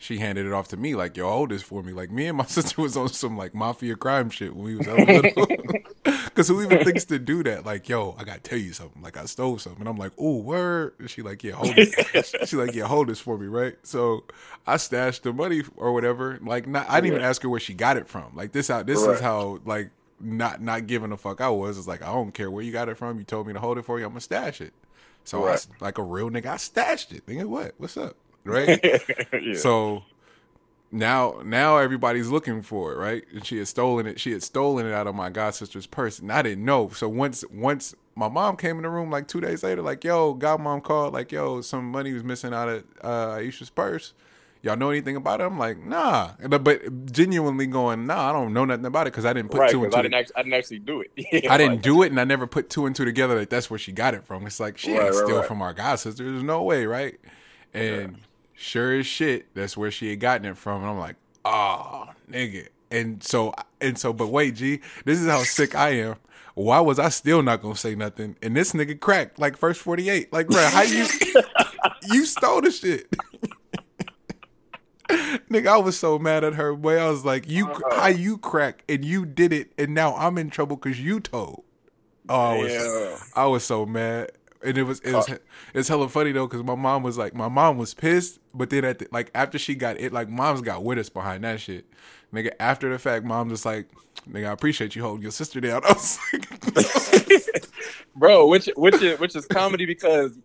she handed it off to me like, "Yo, hold this for me." Like me and my sister was on some like mafia crime shit when we was little. Cause who even thinks to do that? Like, yo, I gotta tell you something. Like I stole something. And I'm like, oh, word. And she like, yeah, hold it. she like, yeah, hold this for me, right? So I stashed the money or whatever. Like, not. I didn't even ask her where she got it from. Like this how this is how like not not giving a fuck I was. It's like I don't care where you got it from. You told me to hold it for you. I'm gonna stash it. So I, like a real nigga, I stashed it. Nigga, what? What's up? Right? yeah. So now now everybody's looking for it, right? And she had stolen it. She had stolen it out of my god sister's purse, and I didn't know. So once once my mom came in the room like two days later, like, yo, godmom called, like, yo, some money was missing out of uh, Aisha's purse. Y'all know anything about it? I'm like, nah. But, but genuinely going, nah, I don't know nothing about it because I didn't put right, two and two. I didn't actually, I didn't actually do it. I didn't do it, and I never put two and two together. Like that's where she got it from. It's like she Right, ain't right, steal from our god sister. There's no way, right? And sure as shit, that's where she had gotten it from. And I'm like, oh, nigga. And so, and so, but wait, G, this is how sick I am. Why was I still not gonna say nothing? And this nigga cracked like first 48. Like, bro, how you you stole the shit? Nigga, I was so mad at her. Boy, I was like, "You, uh-huh. how you crack and you did it, and now I'm in trouble because you told." Oh, I was, Yeah. I was so mad, and it was it was uh, it's hella funny though because my mom was like, my mom was pissed, but then at the, like after she got it, like mom's got with us behind that shit. Nigga, after the fact, mom just like, nigga, I appreciate you holding your sister down. I was like, bro. Which which is which is comedy because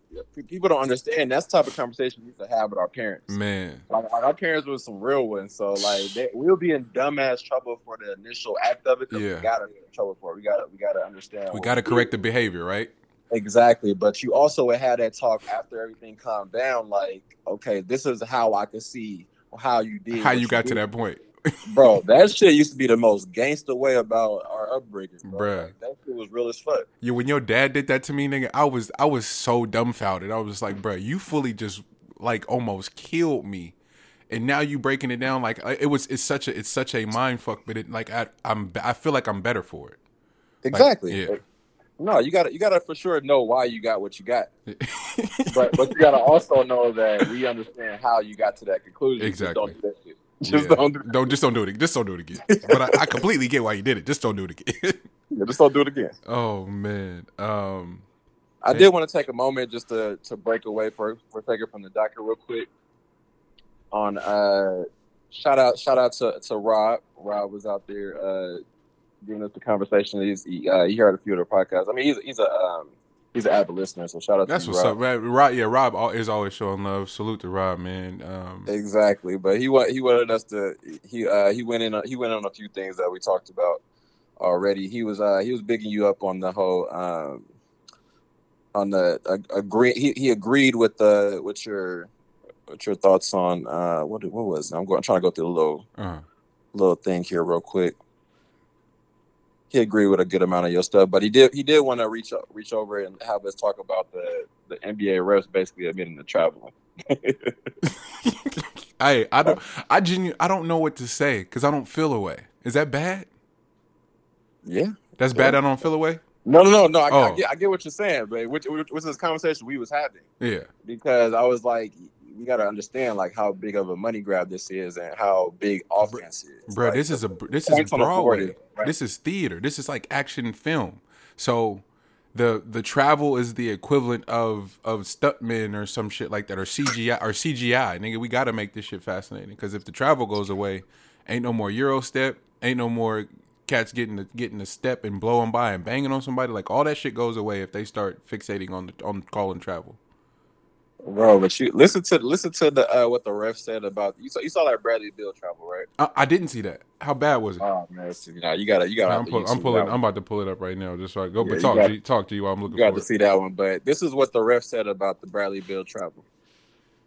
people don't understand that's the type of conversation we used to have with our parents. man, Like, like, our parents were some real ones, so like they, we'll be in dumbass trouble for the initial act of it. Yeah. we gotta be in trouble for it. We gotta we gotta understand. we got to do. correct the behavior, right? Exactly. But you also had that talk after everything calmed down. Like, okay, this is how I could see how you did. How you got to that point? bro? That shit used to be the most gangster way about our upbringing, bro. Bruh. Like, that shit was real as fuck. Yeah, when your dad did that to me, nigga, I was I was so dumbfounded. I was like, bro, you fully just like almost killed me, and now you breaking it down like it was. It's such a it's such a mind fuck, but it like I I'm I feel like I'm better for it. Exactly. yeah. No, you gotta you gotta for sure know why you got what you got. but but you gotta also know that we understand how you got to that conclusion. Just Exactly. don't do. Just Yeah. don't do. Don't just don't do it. Just don't do it again. But I, I completely get why you did it. Just don't do it again. Yeah, just don't do it again. oh man. Um. I Yeah. did want to take a moment just to to break away for for a second from the doctor real quick. On uh, shout out shout out to to Rob. Rob was out there uh giving us the conversation. He's he, uh, he heard a few of the podcasts. I mean, he's he's a um he's an avid listener. So shout out That's to what's Rob. up, man. Rob. Yeah, Rob is always showing love. Salute to Rob, man. Um. Exactly, but he wa- he wanted us to he uh he went in on, he went on a few things that we talked about already. He was uh he was bigging you up on the whole um on the uh, agree he, he agreed with the with your with your thoughts on uh what what was it? I'm going trying to go through a little Uh, little thing here real quick. He agreed with a good amount of your stuff, but he did he did want to reach reach over and have us talk about the the NBA refs basically admitting to traveling. I I don't I genu- I don't know what to say because I don't feel away. Is that bad? yeah. That's bad. I don't feel away. No, no, no, no. I, I Oh. get, I get what you're saying, but which, which was this conversation we was having Yeah. because I was like, we got to understand like how big of a money grab this is and how big offense is. Bro, Like, this is a this is points on the board Broadway. right. This is theater. This is like action film. So the the travel is the equivalent of of stuntmen or some shit like that or CGI or CGI. Nigga, we got to make this shit fascinating because if the travel goes away, ain't no more Euro step, ain't no more cats getting the getting the step and blowing by and banging on somebody. Like all that shit goes away if they start fixating on the on call and travel. Bro. But you listen to listen to the uh, what the ref said about you saw you saw that Bradley Beal travel, right? I, I didn't see that. How bad was it? Oh man, it's- you you gotta you gotta. I'm, pull, I'm pulling. I'm about to pull it up right now, just so I go. Yeah, but talk, got- G, talk to you while I'm looking You got to it. see that one, but this is what the ref said about the Bradley Beal travel.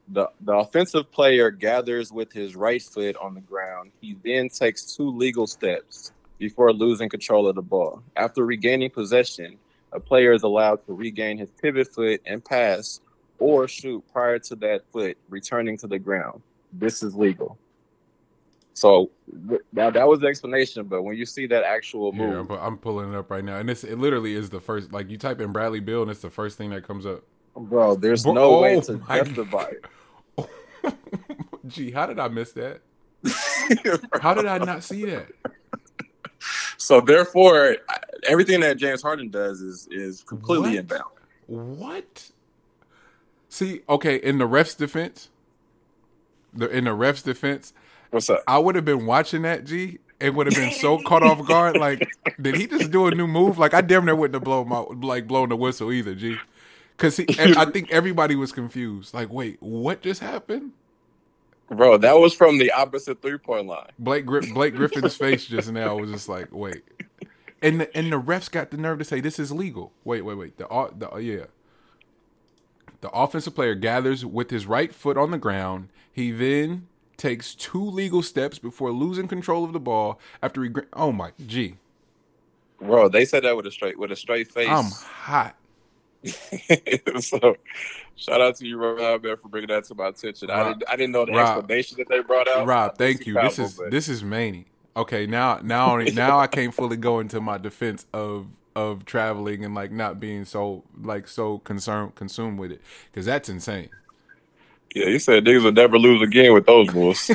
The the offensive player gathers with his right foot on the ground. He then takes two legal steps before losing control of the ball. After regaining possession, a player is allowed to regain his pivot foot and pass or shoot prior to that foot returning to the ground. This is legal. So now that was the explanation, but when you see that actual Yeah, I'm, move, pu- I'm pulling it up right now, and it's it literally is the first. Like you type in Bradley Beal, and it's the first thing that comes up. bro, there's Bro- no oh way to justify it. Gee, how did I miss that? How did I not see that? So therefore, everything that James Harden does is is completely What? inbound. What? See, okay, in the ref's defense, the in the ref's defense, What's up? I would have been watching that G. It would have been so caught off guard. Like, did he just do a new move? Like, I damn near wouldn't have blown my like blown the whistle either, G. Because I think everybody was confused. Like, wait, what just happened? Bro, that was from the opposite three point line. Blake Gri- Blake Griffin's face just now was just like, wait. And the, and the refs got the nerve to say this is legal. Wait, wait, wait. The o- the uh, yeah. The offensive player gathers with his right foot on the ground. He then takes two legal steps before losing control of the ball after he. Oh my gee, Bro, they said that with a straight with a straight face. I'm hot. so, shout out to you, Rob, man, for bringing that to my attention. I didn't I didn't know the Rob- explanation that they brought out. Rob, thank you. it's This is but- this is Manny. Okay, now now now I can't fully go into my defense of of traveling and like not being so like so concerned consumed with it because that's insane. Yeah, he said niggas will never lose again with those rules.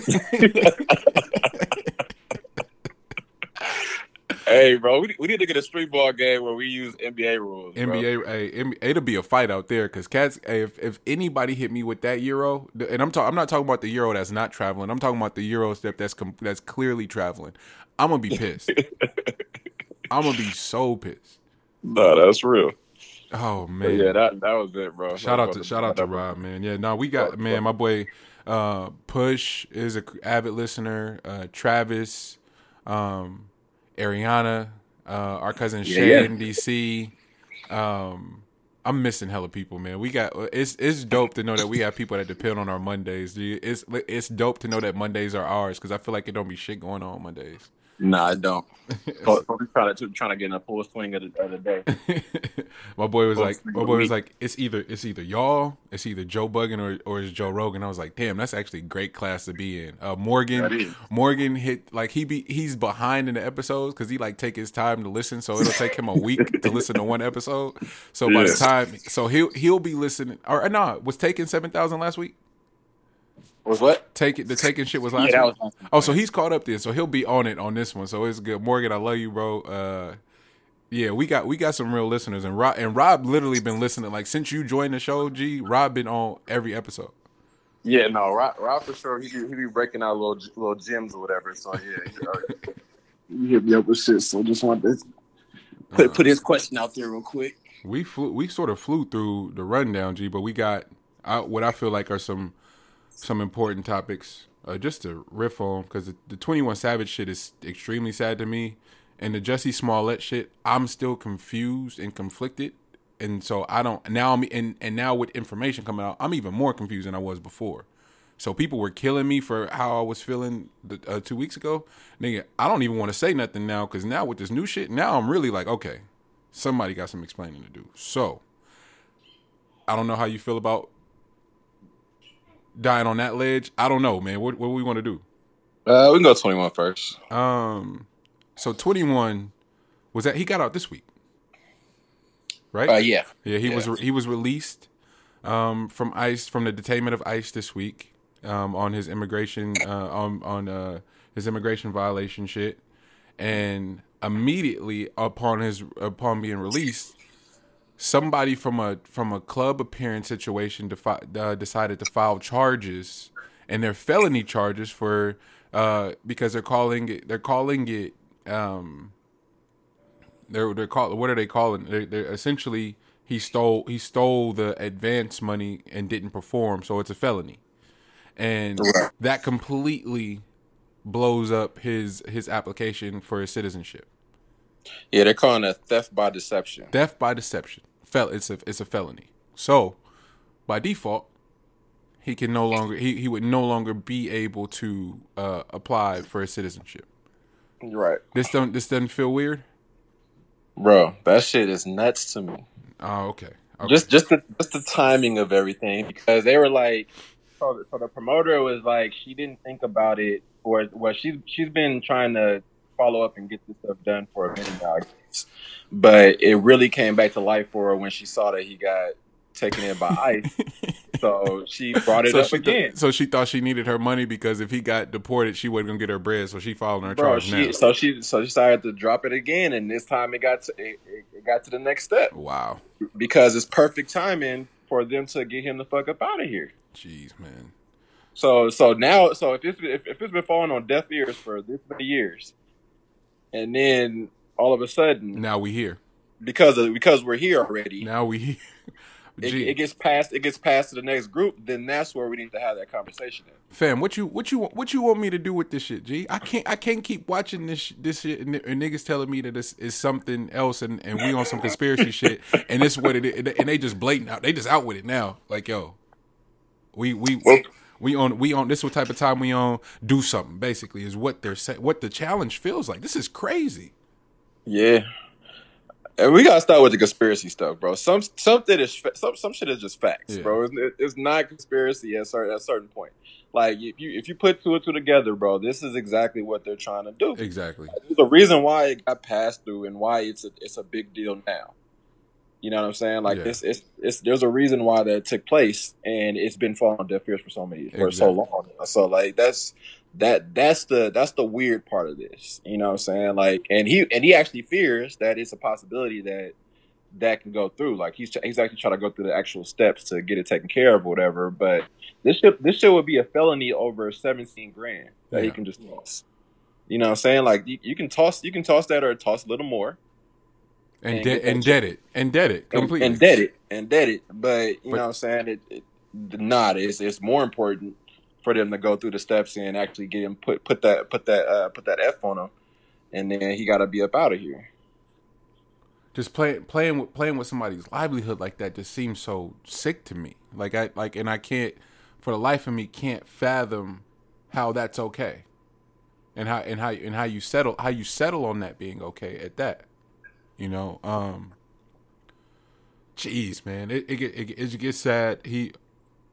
hey, bro, we, we need to get a street ball game where we use NBA rules. NBA, hey, NBA, it'll be a fight out there because cats. Hey, if if anybody hit me with that euro, and I'm talking, I'm not talking about the euro that's not traveling. I'm talking about the euro step that's com- that's clearly traveling. I'm gonna be pissed. I'm gonna be so pissed. No, that's real. Oh But man, yeah, that that was it, bro. shout out to shout out to Rob, man. Yeah, no, we got man. My boy, uh, Push is a avid listener. Uh, Travis, um, Ariana, uh, our cousin Yeah, Shay yeah. in DC. Um, I'm missing hella people, man. We got it's it's dope to know that we have people that depend on our Mondays. dude. It's it's dope to know that Mondays are ours because I feel like it don't be shit going on Mondays. Nah, I don't. So trying to trying to get in a full swing of the, of the day. my boy was like, my boy was like, it's either it's either y'all, it's either Joe Budden or or it's Joe Rogan. I was like, damn, that's actually a great class to be in. Uh, Morgan. Morgan hit like he be he's behind in the episodes because he like take his time to listen, so it'll take him a week to listen to one episode. So by the time, so he'll he'll be listening. Or no, nah, was taking seven thousand last week. Was what? Take it. The taking shit was last Yeah, that week. was. Oh, so he's caught up then. So he'll be on it on this one. So it's good. Morgan, I love you, bro. Uh, yeah, we got we got some real listeners, and Rob and Rob literally been listening. Like since you joined the show, G, Rob been on every episode. Yeah, no, Rob, Rob for sure. He be, he be breaking out little little gems or whatever. So yeah, he, uh, he hit me up with shit. So just want to Uh, put put his question out there real quick. we flew we sort of flew through the rundown, G, but we got uh, what I feel like are some some important topics uh, just to riff on because the, the Twenty One Savage shit is extremely sad to me, and the Jussie Smollett shit, I'm still confused and conflicted, and so I don't now I'm and and now with information coming out, I'm even more confused than I was before. So people were killing me for how I was feeling the, uh, two weeks ago. Nigga, I don't even want to say nothing now because now with this new shit, now I'm really like, okay, somebody got some explaining to do. So I don't know how you feel about dying on that ledge. I don't know, man. What what we want to do? Uh, we can go 21 first. Um, so twenty one was that he got out this week, right? Uh, yeah. Yeah, he was Yeah. he was released um, from ICE from the detainment of ICE this week um, on his immigration uh, on on uh, his immigration violation shit, and immediately upon his upon being released, somebody from a from a club appearance situation defi- uh, decided to file charges, and they're felony charges for uh, because they're calling it they're calling it um, they're they're call what are they calling? They're, they're essentially he stole he stole the advance money and didn't perform, so it's a felony, and that completely blows up his his application for his citizenship. Yeah, they're calling it theft by deception. Theft by deception, fel it's a it's a felony. So by default, he can no longer he, he would no longer be able to uh, apply for his citizenship. Right. This don't this doesn't feel weird. Bro, that shit is nuts to me. Oh, okay. okay. Just just the just the timing of everything because they were like so, so the promoter was like she didn't think about it or well she's she's been trying to follow up and get this stuff done for a minute now I guess. but it really came back to life for her when she saw that he got taken in by ice so she brought it so up she th- again so she thought she needed her money because if he got deported, she wasn't gonna get her bread. So she filed her bro charge she now. so she so she started to drop it again and this time it got to it, it, it got to the next step Wow, because it's perfect timing for them to get him the fuck up out of here jeez, man. So so now so if it's if, if it's been falling on deaf ears for this many years, and then all of a sudden Now we here. because of because we're here already, Now we here. it, it gets passed it gets passed to the next group, then that's where we need to have that conversation. At. Fam, what you what you what you want me to do with this shit, G? I can't I can't keep watching this this shit and, and niggas telling me that this is something else and, and we on some conspiracy shit and this what it is and they just blatant out they just out with it now. Like yo, we we Well- we on we on this what type of time we on do something basically is what they're saying what the challenge feels like. This is crazy. Yeah. And we gotta start with the conspiracy stuff, bro. Some something is some some shit is just facts, Yeah. bro. It's, it's not conspiracy at certain at a certain point. Like if you if you put two and two together, bro, this is exactly what they're trying to do. Exactly. A reason why it got passed through and why it's a it's a big deal now. You know what I'm saying? Like Yeah. it's, it's it's there's a reason why that took place, and it's been falling on deaf ears for so many for so long. So like that's that that's the that's the weird part of this. You know what I'm saying? Like, and he and he actually fears that it's a possibility that that can go through. Like he's he's actually trying to go through the actual steps to get it taken care of, or whatever. But this shit this shit would be a felony over 17 grand that he can just toss. You know what I'm saying? Like you, you can toss you can toss that or toss a little more And And de- and dead it and dead it and, completely. and dead it and dead it. But you But- know what I'm saying? It, it not. It's it's more important for them to go through the steps and actually get him put put that put that uh, put that F on him, and then he got to be up out of here. just playing playing with playing with somebody's livelihood like that just seems so sick to me. Like I like and I can't for the life of me can't fathom how that's okay. And how and how and how you settle how you settle on that being okay at that. You know, um Jeez, man, it it, it, it gets sad. He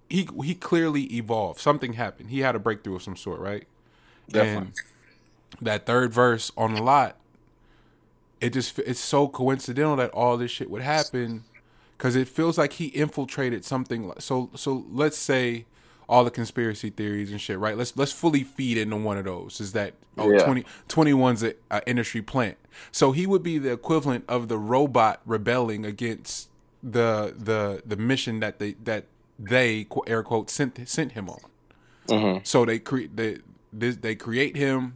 he he clearly evolved. Something happened. He had a breakthrough of some sort, right? Definitely. And that third verse on a lot, it just it's so coincidental that all this shit would happen because it feels like he infiltrated something. So so let's say all the conspiracy theories and shit, right? Let's let's fully feed into one of those. Is that oh Yeah. 20, 21's a, a industry plant? So he would be the equivalent of the robot rebelling against the the the mission that they that they air quote sent sent him on. Mhm. So they create they they create him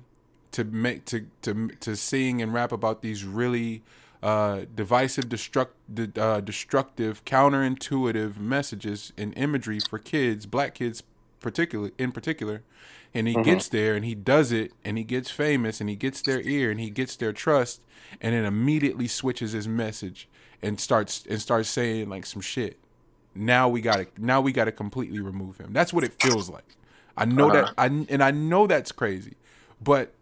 to make to to to sing and rap about these really uh, divisive, destruct, uh, destructive, counterintuitive messages and imagery for kids, black kids, particularly in particular. And he gets there and he does it and he gets famous and he gets their ear and he gets their trust and then immediately switches his message and starts and starts saying like some shit now we got to now we got to completely remove him. That's what it feels like. I know that I and I know that's crazy, but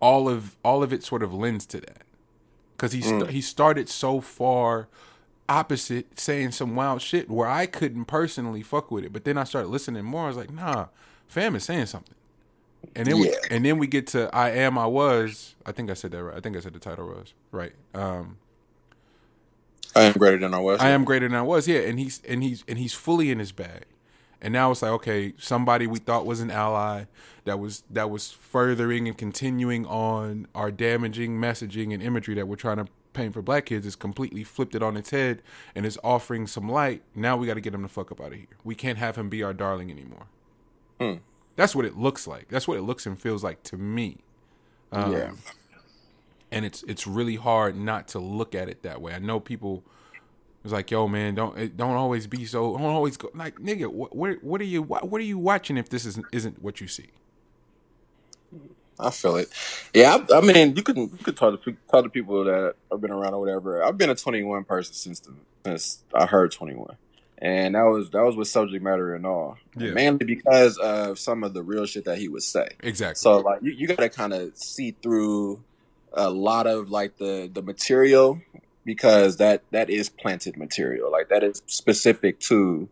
all of all of it sort of lends to that because he st- he started so far opposite, saying some wild shit where I couldn't personally fuck with it, but then I started listening more. I was like, nah, fam is saying something. And then we and then we get to I am I was I think I said that right I think I said the title was right um I am greater than I was. I am greater than I was. Yeah, and he's and he's and he's fully in his bag. And now it's like, okay, somebody we thought was an ally that was that was furthering and continuing on our damaging messaging and imagery that we're trying to paint for black kids is completely flipped it on its head and is offering some light. Now we got to get him the fuck up out of here. We can't have him be our darling anymore. Hmm. That's what it looks like. That's what it looks and feels like to me. Um, yeah. and it's it's really hard not to look at it that way. I know people was like, "Yo, man, don't don't always be so. Don't always go like, nigga. What what, what are you what, what are you watching if this isn't isn't what you see?" I feel it. Yeah, I, I mean, you can you could talk to talk to people that have been around or whatever. I've been a twenty one person since the, since I heard twenty one, and that was that was with subject matter and all, Yeah. mainly because of some of the real shit that he would say. Exactly. So like you, you got to kind of see through a lot of like the the material because that that is planted material. Like that is specific to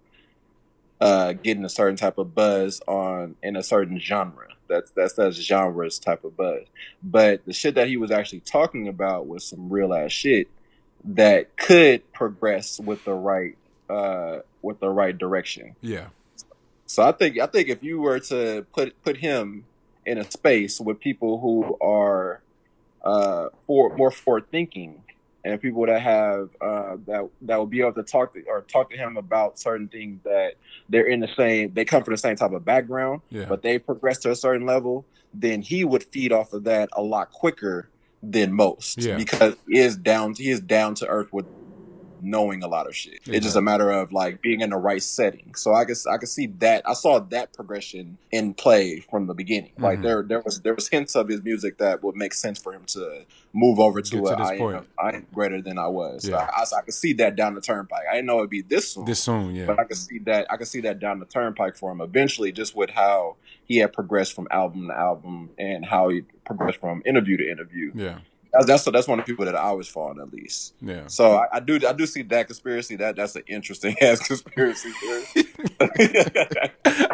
uh getting a certain type of buzz on in a certain genre. That's that's that genre's type of buzz. But the shit that he was actually talking about was some real ass shit that could progress with the right uh with the right direction. yeah. So I think I think if you were to put put him in a space with people who are uh for more forward thinking and people that have uh that that will be able to talk to or talk to him about certain things that they're in the same they come from the same type of background Yeah. but they progress to a certain level then he would feed off of that a lot quicker than most Yeah. because he is down he is down to earth with knowing a lot of shit. It's just a matter of like being in the right setting. So I guess I could see that. I saw that progression in play from the beginning. Like Mhm. there there was there was hints of his music that would make sense for him to move over to, Get to a, this I, point. am, I am greater than I was. So Yeah. I, I, I could see that down the turnpike. I didn't know it'd be this soon. This soon, yeah. But I could see that I could see that down the turnpike for him eventually, just with how he had progressed from album to album and how he progressed from interview to interview. Yeah. That's that's, that's one of the people that I always follow at least. Yeah. So I, I do I do see that conspiracy. That that's an interesting ass conspiracy theory.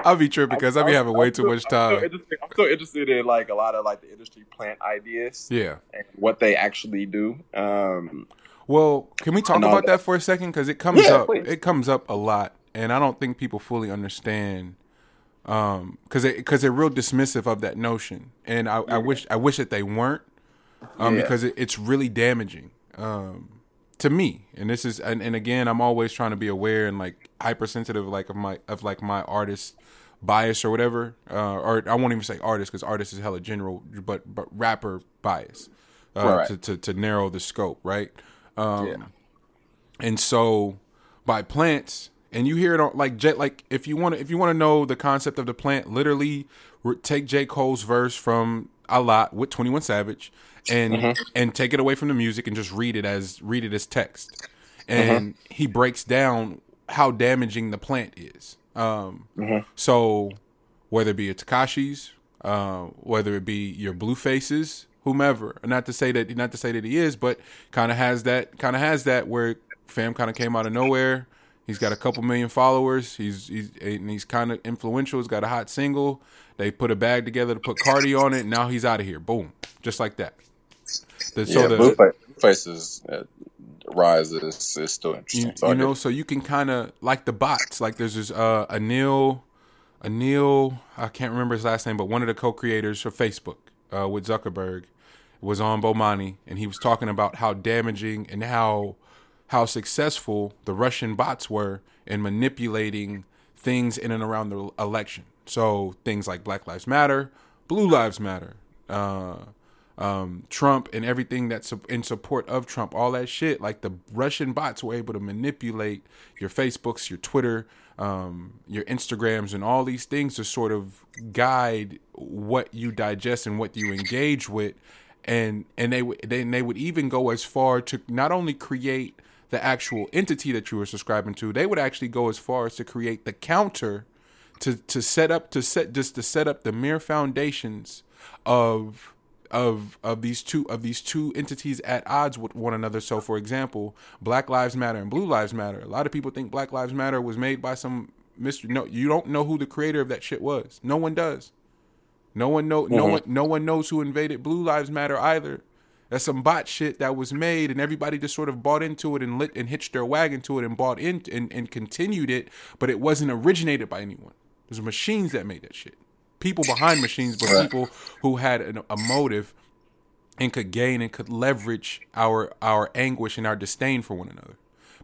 I'll be tripping because I'll be having way too much I'm so, time. interested, I'm so interested in like a lot of like the industry plant ideas Yeah. and what they actually do. Um, Well, can we talk about that. that for a second? Because it comes Yeah, up. please. It comes up a lot, and I don't think people fully understand. Um, because because they're real dismissive of that notion, and I, I wish I wish that they weren't. Um, Yeah. because it, it's really damaging. Um, to me, and this is and, and again, I'm always trying to be aware and like hypersensitive, like of my of like my artist bias or whatever, uh, or I won't even say artist because artist is hella general, but but rapper bias, uh, Right. to, to to narrow the scope, right? Um, Yeah. and so by plants, and you hear it on like J, like if you want to if you want to know the concept of the plant, literally re- take J Cole's verse from a lot with Twenty One Savage, and and take it away from the music and just read it as read it as text, and he breaks down how damaging the plant is. Um, so whether it be a Tekashi's, uh, whether it be your blue faces, whomever. Not to say that not to say that he is, but kind of has that kind of has that where fam kind of came out of nowhere. He's got a couple million followers. He's he's and he's kind of influential. He's got a hot single. They put a bag together to put Cardi on it. Now he's out of here. Boom, just like that. The, so yeah, the, Blueface's uh, rise is, is still you, interesting. So you know, so you can kind of like the bots. Like there's this uh, Anil, Anil, I can't remember his last name, but one of the co-creators for Facebook uh, with Zuckerberg was on Bomani, and he was talking about how damaging and how how successful the Russian bots were in manipulating things in and around the election. So things like Black Lives Matter, Blue Lives Matter, uh, um, Trump, and everything that's in support of Trump, all that shit. Like the Russian bots were able to manipulate your Facebooks, your Twitter, um, your Instagrams, and all these things to sort of guide what you digest and what you engage with. And and they would then they would even go as far to not only create the actual entity that you were subscribing to, they would actually go as far as to create the counter to to set up to set just to set up the mere foundations of of of these two of these two entities at odds with one another. So, for example, Black Lives Matter and Blue Lives Matter. A lot of people think Black Lives Matter was made by some mystery. No, you don't know who the creator of that shit was. No one does. No one know. No Mhm. one. No one knows who invaded Blue Lives Matter either. That's some bot shit that was made, and everybody just sort of bought into it and lit and hitched their wagon to it and bought in and, and continued it. But it wasn't originated by anyone. There's machines that made that shit. People behind machines, but Right. people who had an, a motive and could gain and could leverage our our anguish and our disdain for one another.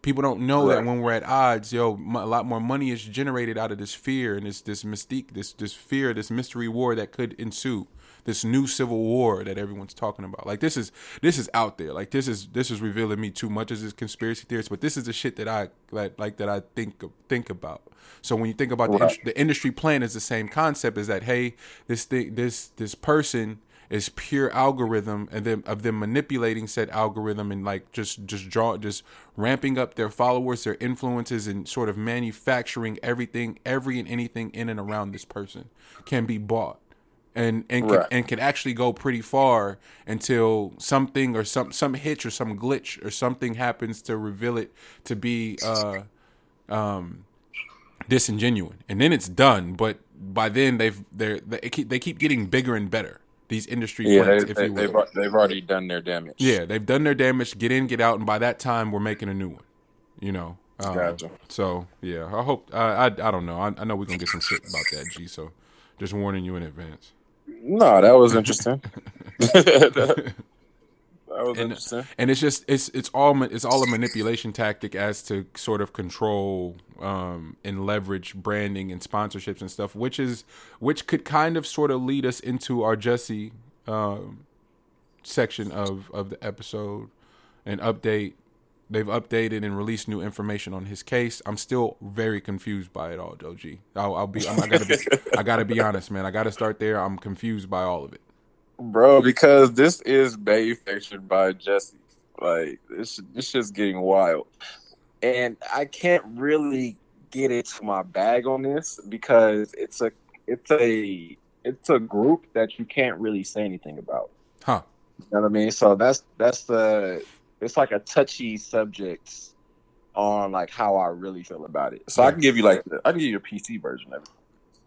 People don't know that when we're at odds, yo, m- a lot more money is generated out of this fear and this this mystique, this this fear, this mystery war that could ensue. This new civil war that everyone's talking about. Like this is this is out there. Like this is this is revealing me too much as this conspiracy theorist, but this is the shit that I like like that I think think about. So when you think about the Right. in- the industry plan is the same concept is that hey, this thing this this person is pure algorithm and then of them manipulating said algorithm and like just just draw just ramping up their followers their influences and sort of manufacturing everything every and anything in and around this person can be bought and and can, Right. and can actually go pretty far until something or some some hitch or some glitch or something happens to reveal it to be uh um disingenuine and then it's done but by then they've they're they keep, they keep getting bigger and better these industry yeah, plants they, if they, they've already done their damage. yeah they've done their damage get in get out and by that time we're making a new one you know um, Gotcha. so yeah i hope I, I i don't know I, I know we're gonna get some shit about that g so just warning you in advance No, that was interesting. that was And- interesting. and it's just it's it's all it's all a manipulation tactic as to sort of control um and leverage branding and sponsorships and stuff which is which could kind of sort of lead us into our jesse um section of of the episode and update They've updated and released new information on his case. I'm still very confused by it all, G. I'll, I'll be. I'm, I gotta be. I gotta be honest, man. I gotta start there. I'm confused by all of it, bro. Because this is manufactured by Jesse. Like this, this shit's getting wild, and I can't really get into my bag on this because it's a, it's a, it's a group that you can't really say anything about. huh? You know what I mean? So that's that's the it's like a touchy subject on like how I really feel about it. So I can give you like I can give you a PC version of it.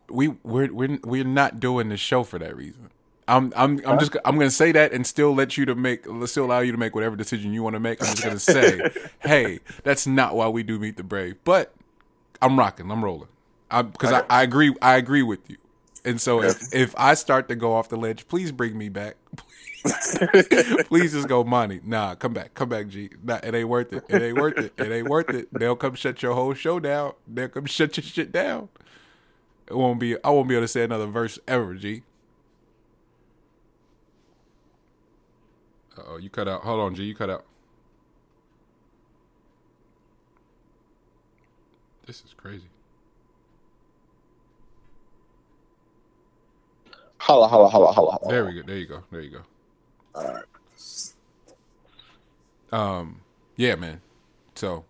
We we're we're we're not doing the show for that reason. I'm I'm I'm just I'm gonna say that and still let you to make still allow you to make whatever decision you want to make. I'm just gonna say, hey, that's not why we do meet the brave. But I'm rocking, I'm rolling, because I, I, I agree I agree with you. And so if, if I start to go off the ledge, please bring me back. Please just go money. Nah, come back. Come back, G. Nah, it ain't worth it. It ain't worth it. It ain't worth it. They'll come shut your whole show down. They'll come shut your shit down. It won't be I won't be able to say another verse ever, G. oh, you cut out. Hold on, G, you cut out. This is crazy. Holla, holla, holla, holla, holla. There we go. There you go. There you go. All right. Um. Yeah, man. So,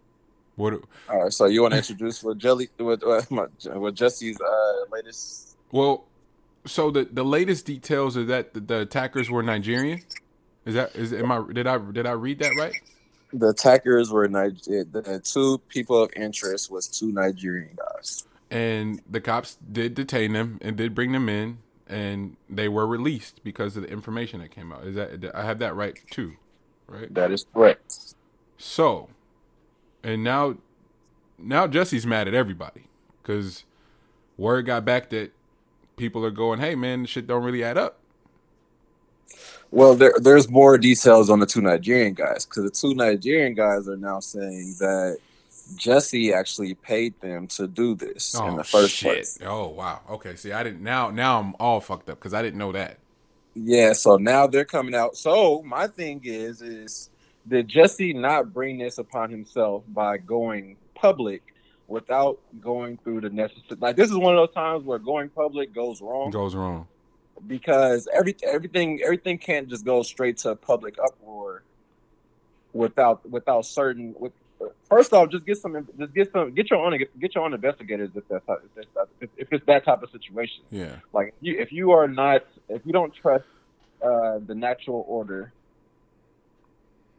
what? All right. So you want to introduce what Jelly, what what, what Jussie's uh, latest? Well, so the the latest details is that the, the attackers were Nigerian. Is that is am I did I did I read that right? The attackers were Niger. The two people of interest was two Nigerian guys, and the cops did detain them and did bring them in and they were released because of the information that came out. Is that I have that right too, right? That is correct. So, and now, now Jussie's mad at everybody because word got back that people are going, "Hey, man, shit don't really add up." Well, there, there's more details on the two Nigerian guys because the two Nigerian guys are now saying that Jussie actually paid them to do this oh, in the oh, first shit. place. Oh wow. Okay. See, I didn't. Now, now I'm all fucked up because I didn't know that. Yeah. So now they're coming out. So my thing is, is did Jussie not bring this upon himself by going public without going through the necessary? Like this is one of those times where going public goes wrong. Goes wrong because every everything everything can't just go straight to public uproar without without certain with first off, just get some, just get some, get your own, get your own investigators if that's if, that's, if it's that type of situation. Yeah. Like you, if you are not, if you don't trust uh, the natural order,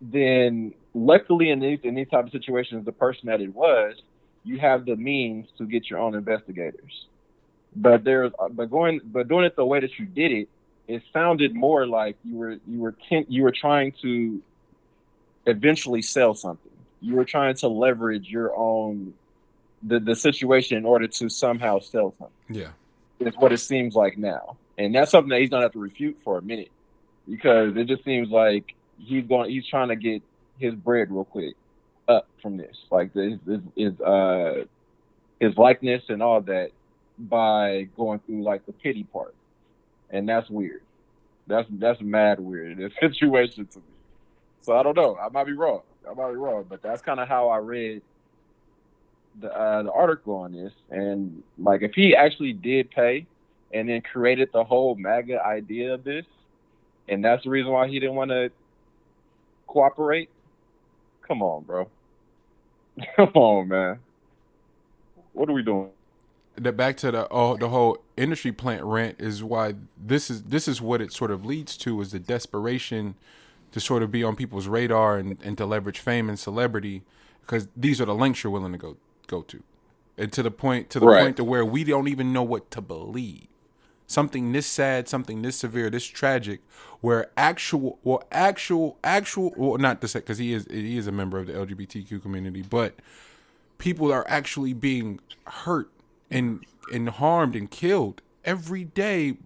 then luckily in these in these type of situations, the person that it was, you have the means to get your own investigators. But there's, but going, but doing it the way that you did it, it sounded more like you were you were you were trying to eventually sell something you were trying to leverage your own the, the situation in order to somehow sell something. Yeah. It's what it seems like now. And that's something that he's gonna have to refute for a minute. Because it just seems like he's going he's trying to get his bread real quick up from this. Like his his, his uh his likeness and all that by going through like the pity part. And that's weird. That's that's mad weird in situation to me. So I don't know. I might be wrong. I might be wrong, but that's kind of how I read the uh, the article on this. And like, if he actually did pay, and then created the whole MAGA idea of this, and that's the reason why he didn't want to cooperate. Come on, bro. Come on, man. What are we doing? The back to the oh, the whole industry plant rant is why this is this is what it sort of leads to is the desperation to sort of be on people's radar and, and to leverage fame and celebrity because these are the lengths you're willing to go go to and to the point to the right. point to where we don't even know what to believe something this sad something this severe this tragic where actual well actual actual well not to say because he is he is a member of the lgbtq community but people are actually being hurt and and harmed and killed every day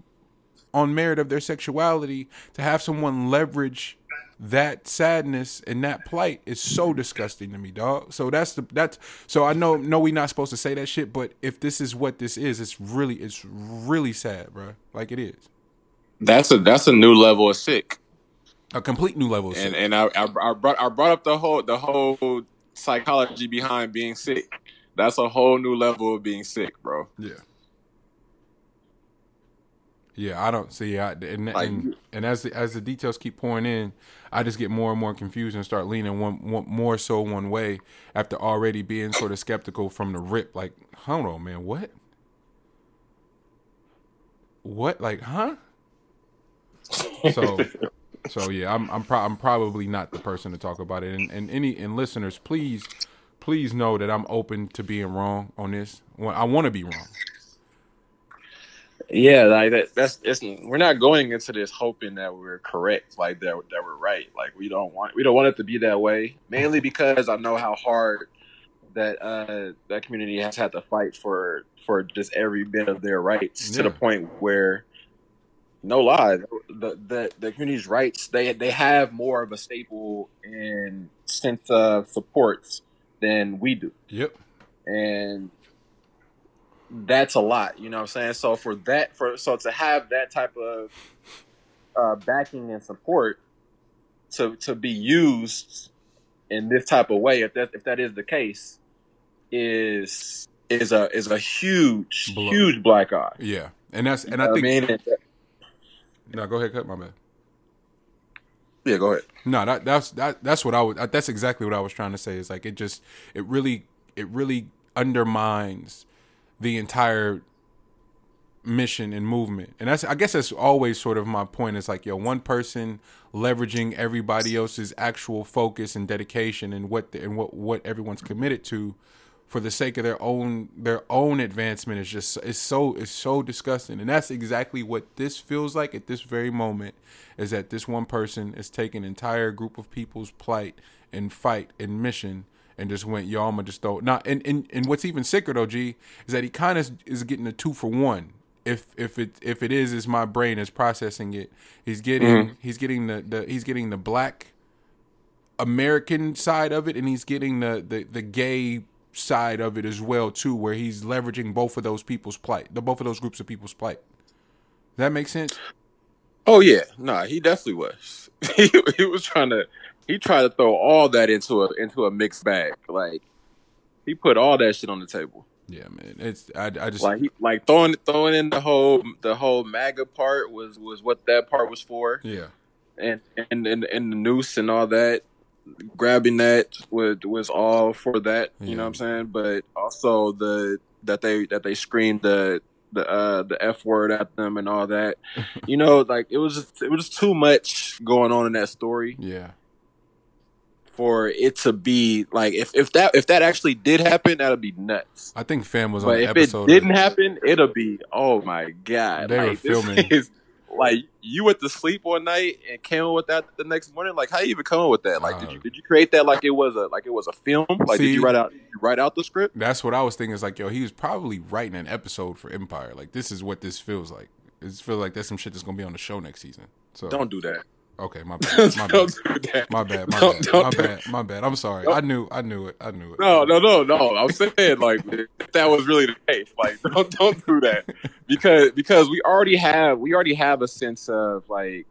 on merit of their sexuality to have someone leverage that sadness and that plight is so disgusting to me, dog. So that's the that's so I know no we not supposed to say that shit, but if this is what this is, it's really it's really sad, bro. Like it is. That's a that's a new level of sick. A complete new level. Of and sick. and I, I I brought I brought up the whole the whole psychology behind being sick. That's a whole new level of being sick, bro. yeah. Yeah, I don't see. I, and, Like, and and as the, as the details keep pouring in, I just get more and more confused and start leaning one, one more so one way after already being sort of skeptical from the rip. Like, hold on, man, what? What? Like, huh? So, so yeah, I'm I'm, pro- I'm probably not the person to talk about it. And, and any and listeners, please, please know that I'm open to being wrong on this. I want to be wrong. Yeah, like that. That's it's. We're not going into this hoping that we're correct, like that that we're right. Like we don't want we don't want it to be that way. Mainly because I know how hard that uh that community has had to fight for for just every bit of their rights to the point where no lie the the the community's rights they they have more of a staple and sense of support than we do Yep. and that's a lot you know what i'm saying so for that for so to have that type of uh backing and support to to be used in this type of way if that if that is the case is is a is a huge Blow. huge black eye Yeah, and that's and You I think. mean? No, go ahead, cut my bad. yeah go ahead No, that that's that that's what I was. That's exactly what I was trying to say. Is like it just it really it really undermines the entire mission and movement. And that's I guess that's always sort of my point. It's like yo, one person leveraging everybody else's actual focus and dedication and what the, and what what everyone's committed to for the sake of their own their own advancement is just it's so it's so disgusting and that's exactly what this feels like at this very moment is that this one person is taking an entire group of people's plight and fight and mission and just went yo i'm gonna just throw not and, and and what's even sicker though g is that he kind of is getting a two for one if if it if it is is my brain is processing it he's getting mm-hmm. he's getting the, the he's getting the black American side of it, and he's getting the, the the gay side of it as well too, where he's leveraging both of those people's plight, the both of those groups of people's plight. Does that make sense? Oh yeah, nah, he definitely was. he, he was trying to he tried to throw all that into a into a mixed bag. Like he put all that shit on the table. Yeah, man. It's I, I just Like he like throwing throwing in the whole the whole MAGA part was was what that part was for, yeah, and and and, and the noose and all that. Grabbing that was was all for that. You Yeah. know what I'm saying? But also the that they that they screamed the the uh the f word at them and all that. you know, like it was just, it was just too much going on in that story yeah, for it to be like if if that if that actually did happen, that'd be nuts. I think fam was on But the if episode. it didn't happen, it'll be oh my god! They were like, this filming. is- like you went to sleep one night and came up with that the next morning. Like how you even come up with that? Like did Uh, you did you create that like it was a like it was a film? Like See- did you write out did you write out the script? that's what I was thinking. Is like yo, he was probably writing an episode for Empire. Like this is what this feels like. It feels like that's some shit that's gonna be on the show next season. So Don't do that. Okay, my bad, my bad. don't do that. My bad, my Don't- bad, don't my do- bad, my bad. I'm sorry. Don't- I knew, I knew it, I knew it. No, no, no, no. I'm saying like if that was really the case. Like don't don't do that because because we already have we already have a sense of like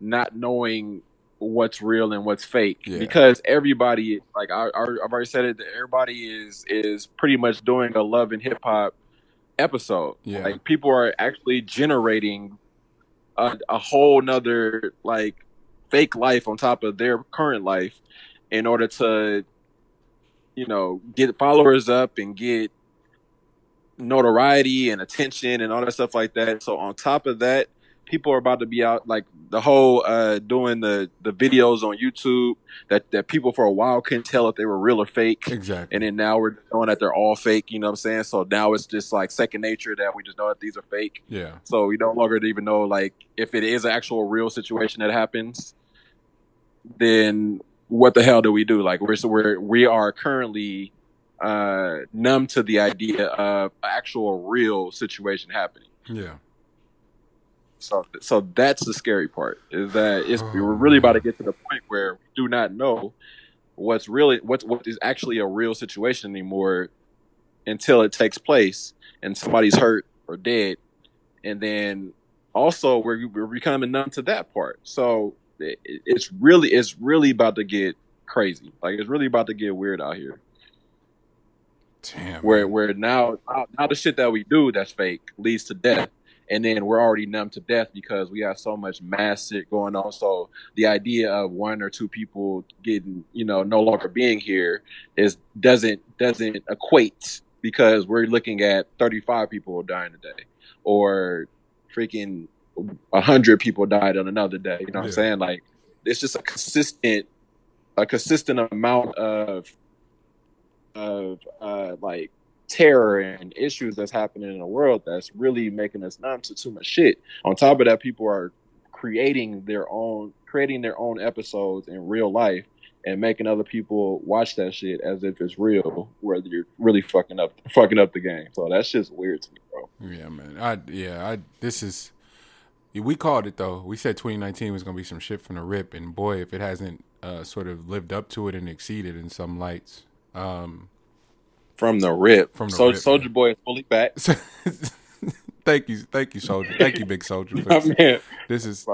not knowing what's real and what's fake Yeah. because everybody like I, I I've already said it. that Everybody is is pretty much doing a love and hip hop episode. Yeah. Like people are actually generating a, a whole nother like fake life on top of their current life in order to you know get followers up and get notoriety and attention and all that stuff like that. So on top of that people are about to be out like the whole uh doing the the videos on youtube that that people for a while couldn't tell if they were real or fake. Exactly. and then now we're knowing that they're all fake you know what i'm saying? So now it's just like second nature that we just know that these are fake. Yeah. so we no longer even know like if it is an actual real situation that happens, then what the hell do we do? Like we're so we're we are currently uh numb to the idea of actual real situation happening. Yeah. So so that's the scary part is that it's Oh, we're really about to get to the point where we do not know what's really what's what is actually a real situation anymore until it takes place and somebody's hurt or dead and then also we're we're becoming numb to that part so it's really it's really about to get crazy. Like it's really about to get weird out here. Damn. Where man. where now now- the shit that we do that's fake leads to death. And then we're already numb to death because we have so much mass shit going on. So the idea of one or two people getting, you know, no longer being here is doesn't doesn't equate because we're looking at 35 people dying a day or freaking 100 people died on another day. You know what Yeah. I'm saying? Like it's just a consistent a consistent amount of of uh like terror and issues that's happening in the world that's really making us numb to too much shit. On top of that, people are creating their own creating their own episodes in real life and making other people watch that shit as if it's real, where you're really fucking up fucking up the game. So that's just weird to me, bro. Yeah, man. I yeah, I this is we called it though. We said 2019 was gonna be some shit from the rip, and boy, if it hasn't uh, sort of lived up to it and exceeded in some lights. Um, From the rip. From the so rip, Soldier man. Boy is fully back. thank you, thank you, soldier. Thank you, big soldier. For, man, this is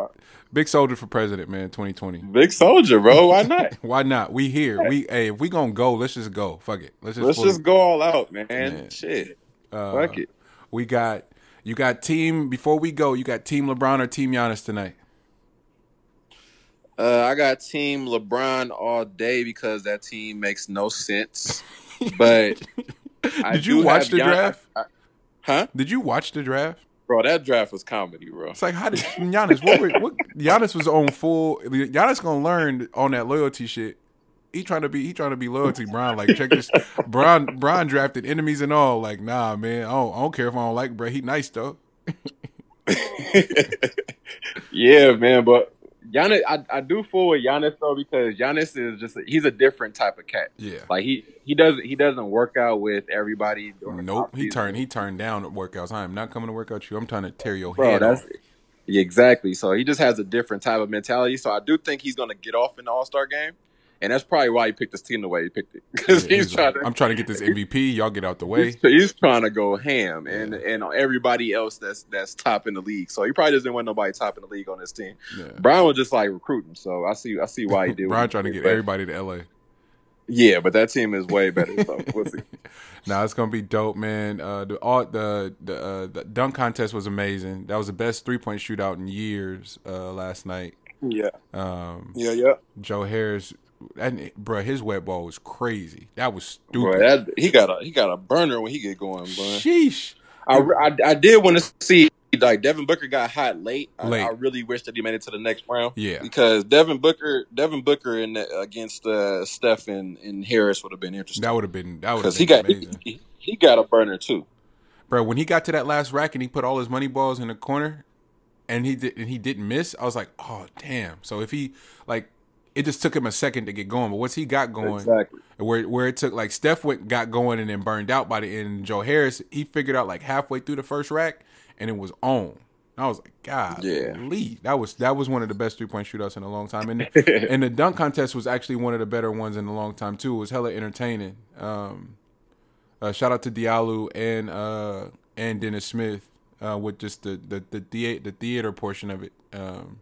big soldier for president, man. 2020. big soldier, bro. Why not? Why not? We here. We hey, if we gonna go, let's just go. Fuck it. Let's just. Let's fully- just go all out, man. Yeah. Shit. uh, Fuck it. We got you got team before we go. You got team LeBron or team Giannis tonight. Uh, I got Team LeBron all day because that team makes no sense. But I Did you watch the Gian- draft? I- huh, Did you watch the draft? bro? That draft was comedy, bro. It's like how did Giannis? What, were, what Giannis was on full. Giannis gonna learn on that loyalty shit. He trying to be he trying to be loyalty. Brian like check this. Brian Brian drafted enemies and all. Like nah, man. I don't, I don't care if I don't like bro. He nice though. yeah, man. But Giannis, I, I do fool with Giannis though because Giannis is just he's a different type of cat. Yeah. Like he he doesn't he doesn't work out with everybody. Nope. He turned he turned down workouts. I am not coming to work out you. I'm trying to tear your Bro, head off. Yeah, exactly. So he just has a different type of mentality. So I do think he's going to get off in the All Star game, and that's probably why he picked his team the way he picked it because Yeah, he's, he's trying to. I'm trying to get this MVP. Y'all get out the way. He's, he's trying to go ham, and and everybody else that's that's top in the league. So he probably doesn't want nobody top in the league on his team. Yeah. Brian was just like recruiting, so I see I see why he did. Brian trying to get but- everybody to LA. Yeah, but that team is way better. So we'll see. Nah, it's gonna be dope, man. Uh, the all the the, uh, the dunk contest was amazing. That was the best three point shootout in years uh, last night. Yeah, Um, yeah, yeah. Joe Harris, and bro, his wet ball was crazy. That was Bro, stupid. that, he got a he got a burner when he get going, bro. Sheesh. I, I, I did want to see like Devin Booker got hot late. I, Late. I really wish that he made it to the next round. Yeah. because Devin Booker, Devin Booker in the, against uh, Steph and, and Harris would have been interesting That would have been that would have because been he got he, amazing, he, he got a burner too. bro. When he got to that last rack and he put all his money balls in the corner, and he did and he didn't miss, I was like, oh damn. So if he like, it just took him a second to get going, but once he got going, Exactly. where where it took like Steph went got going and then burned out by the end. Joe Harris he figured out like halfway through the first rack and it was on. I was like, God, Yeah. that was that was one of the best three point shootouts in a long time, and and the dunk contest was actually one of the better ones in a long time too. It was hella entertaining. Um, uh, shout out to Diallo and uh, and Dennis Smith uh, with just the the the, the theater portion of it. Um,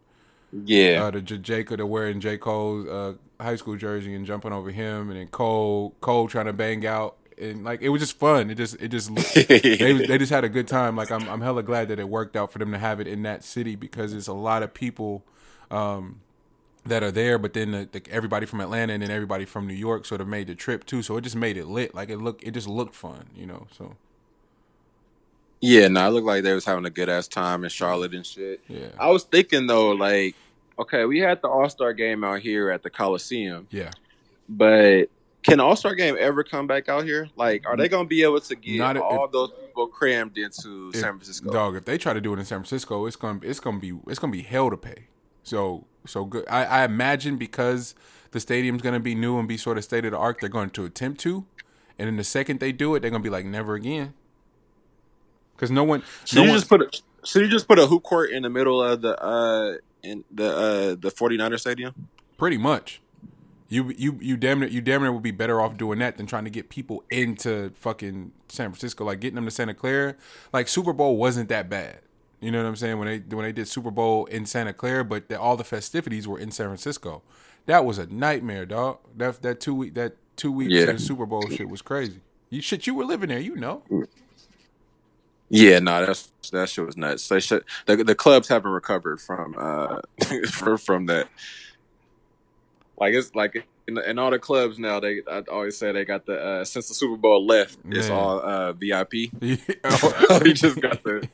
Yeah, uh, the J. Jacob, they're wearing J. Cole's uh, high school jersey and jumping over him, and then Cole, Cole trying to bang out, and like it was just fun. It just, it just, they, they just had a good time. Like I'm, I'm hella glad that it worked out for them to have it in that city because it's a lot of people um, that are there, but then the, the, everybody from Atlanta and then everybody from New York sort of made the trip too. So it just made it lit. Like it looked, it just looked fun, you know. So yeah. No, it looked like they was having a good ass time in Charlotte and shit. yeah, I was thinking though, like, okay, we had the All Star game out here at the Coliseum, yeah. but can All Star game ever come back out here? Like, are they gonna be able to get Not if- all those people crammed into If- San Francisco? Dog, if they try to do it in San Francisco, it's gonna it's gonna be it's gonna be hell to pay. So so good. I, I imagine because the stadium's gonna be new and be sort of state of the art, they're going to attempt to, and then the second they do it, they're gonna be like never again. Because no one, Should no you one, just put a should you just put a hoop court in the middle of the uh in the uh the 49er stadium? pretty much. You you you damn it you damn it would be better off doing that than trying to get people into fucking San Francisco, like getting them to Santa Clara. Like Super Bowl wasn't that bad. You know what I'm saying? When they when they did Super Bowl in Santa Clara, but the, all the festivities were in San Francisco. That was a nightmare, dog. That that two week that two weeks Yeah. Super Bowl shit was crazy. You shit, you were living there, you know. Yeah, no, that's that shit was nuts. They should, the the clubs haven't recovered from uh from, from that. Like it's like in, in all the clubs now. They I always say they got the uh since the Super Bowl left, it's all uh VIP. You just got the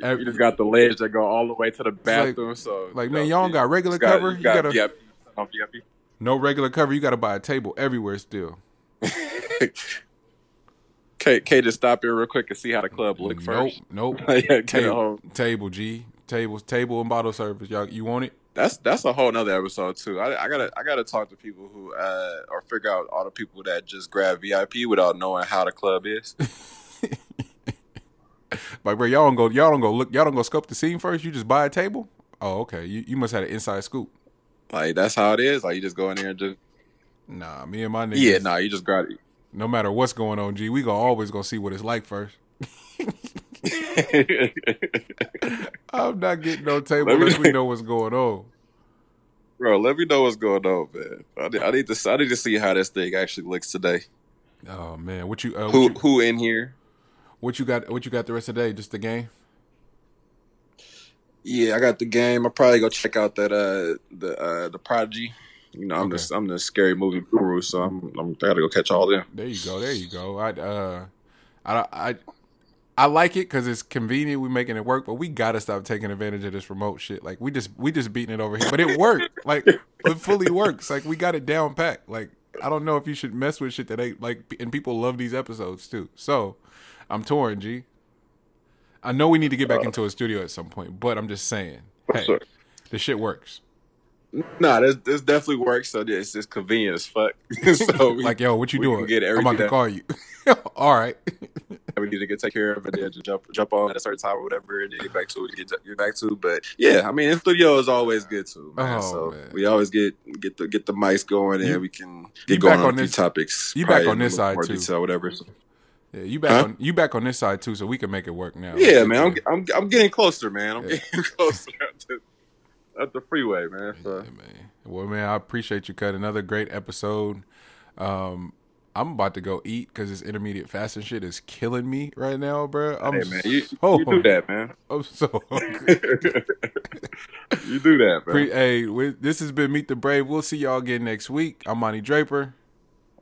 you just got the ledge that go all the way to the like- bathroom. so like man, y'all don't got regular cover. You You got, gotta VIP. no regular cover. You got to buy a table everywhere still. K, K, just stop here real quick and see how the club look first. nope. yeah, table, table, G, tables, table and bottle service. Y'all, you want it? that's that's a whole nother episode too. I, I gotta I gotta talk to people who uh or figure out all the people that just grab VIP without knowing how the club is. Like, bro, y'all don't go, y'all don't go look, y'all don't go scope the scene first. You just buy a table. Oh, okay. You you must have an inside scoop. Like that's how it is. Like you just go in there and just Nah, me and my niggas. yeah, nah, you just grab No matter what's going on, G, we gonna always gonna see what it's like first. I'm not getting no table Let me- unless we know what's going on. Bro, let me know what's going on, man. I need, I need to I need to see how this thing actually looks today. Oh man, what you uh, what Who you, who in here? what you got? What you got the rest of the day? Just the game? Yeah, I got the game. I'll probably go check out that uh the uh the Prodigy. You know, I'm Okay. the I'm the scary movie guru, so I'm I'm I gotta go catch all them. There you go. There you go. I uh, I I I like it because it's convenient. We're making it work, but we gotta stop taking advantage of this remote shit. Like we just we just beating it over here, but it worked. like it fully works. Like we got it down pat. Like I don't know if you should mess with shit that ain't like, and people love these episodes too. So I'm torn, G. I know we need to get back into a studio at some point, but I'm just saying, hey, the shit works. Nah, this this definitely works. So it's just convenient as fuck. so we, Like, yo, what you doing? get I'm about to call you. All right. we need to get take care of it, then jump jump on at a certain time or whatever, and then get back to it. Get, get back to. But yeah, I mean, in studio is always good too, man. Oh, so man. we always get get the get the mics going, and You- we can get going back on, on a few this- topics. you back on this side, too. detail, whatever. So, Yeah, you back Huh? on you back on this side too, so we can make it work now. yeah, man, I'm, I'm I'm getting closer, man. I'm Yeah. getting closer up the, freeway, man. So. Yeah, man. Well, man, I appreciate you, cut another great episode. Um, I'm about to go eat because this intermediate fasting shit is killing me right now, bro. I'm Hey man, you, so you do that, man. I'm so you do that, man. Pre- hey, we, this has been Meet the Brave. We'll see y'all again next week. I'm Monty Draper.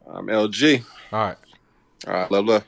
I'm LG. All right. All right, love, love.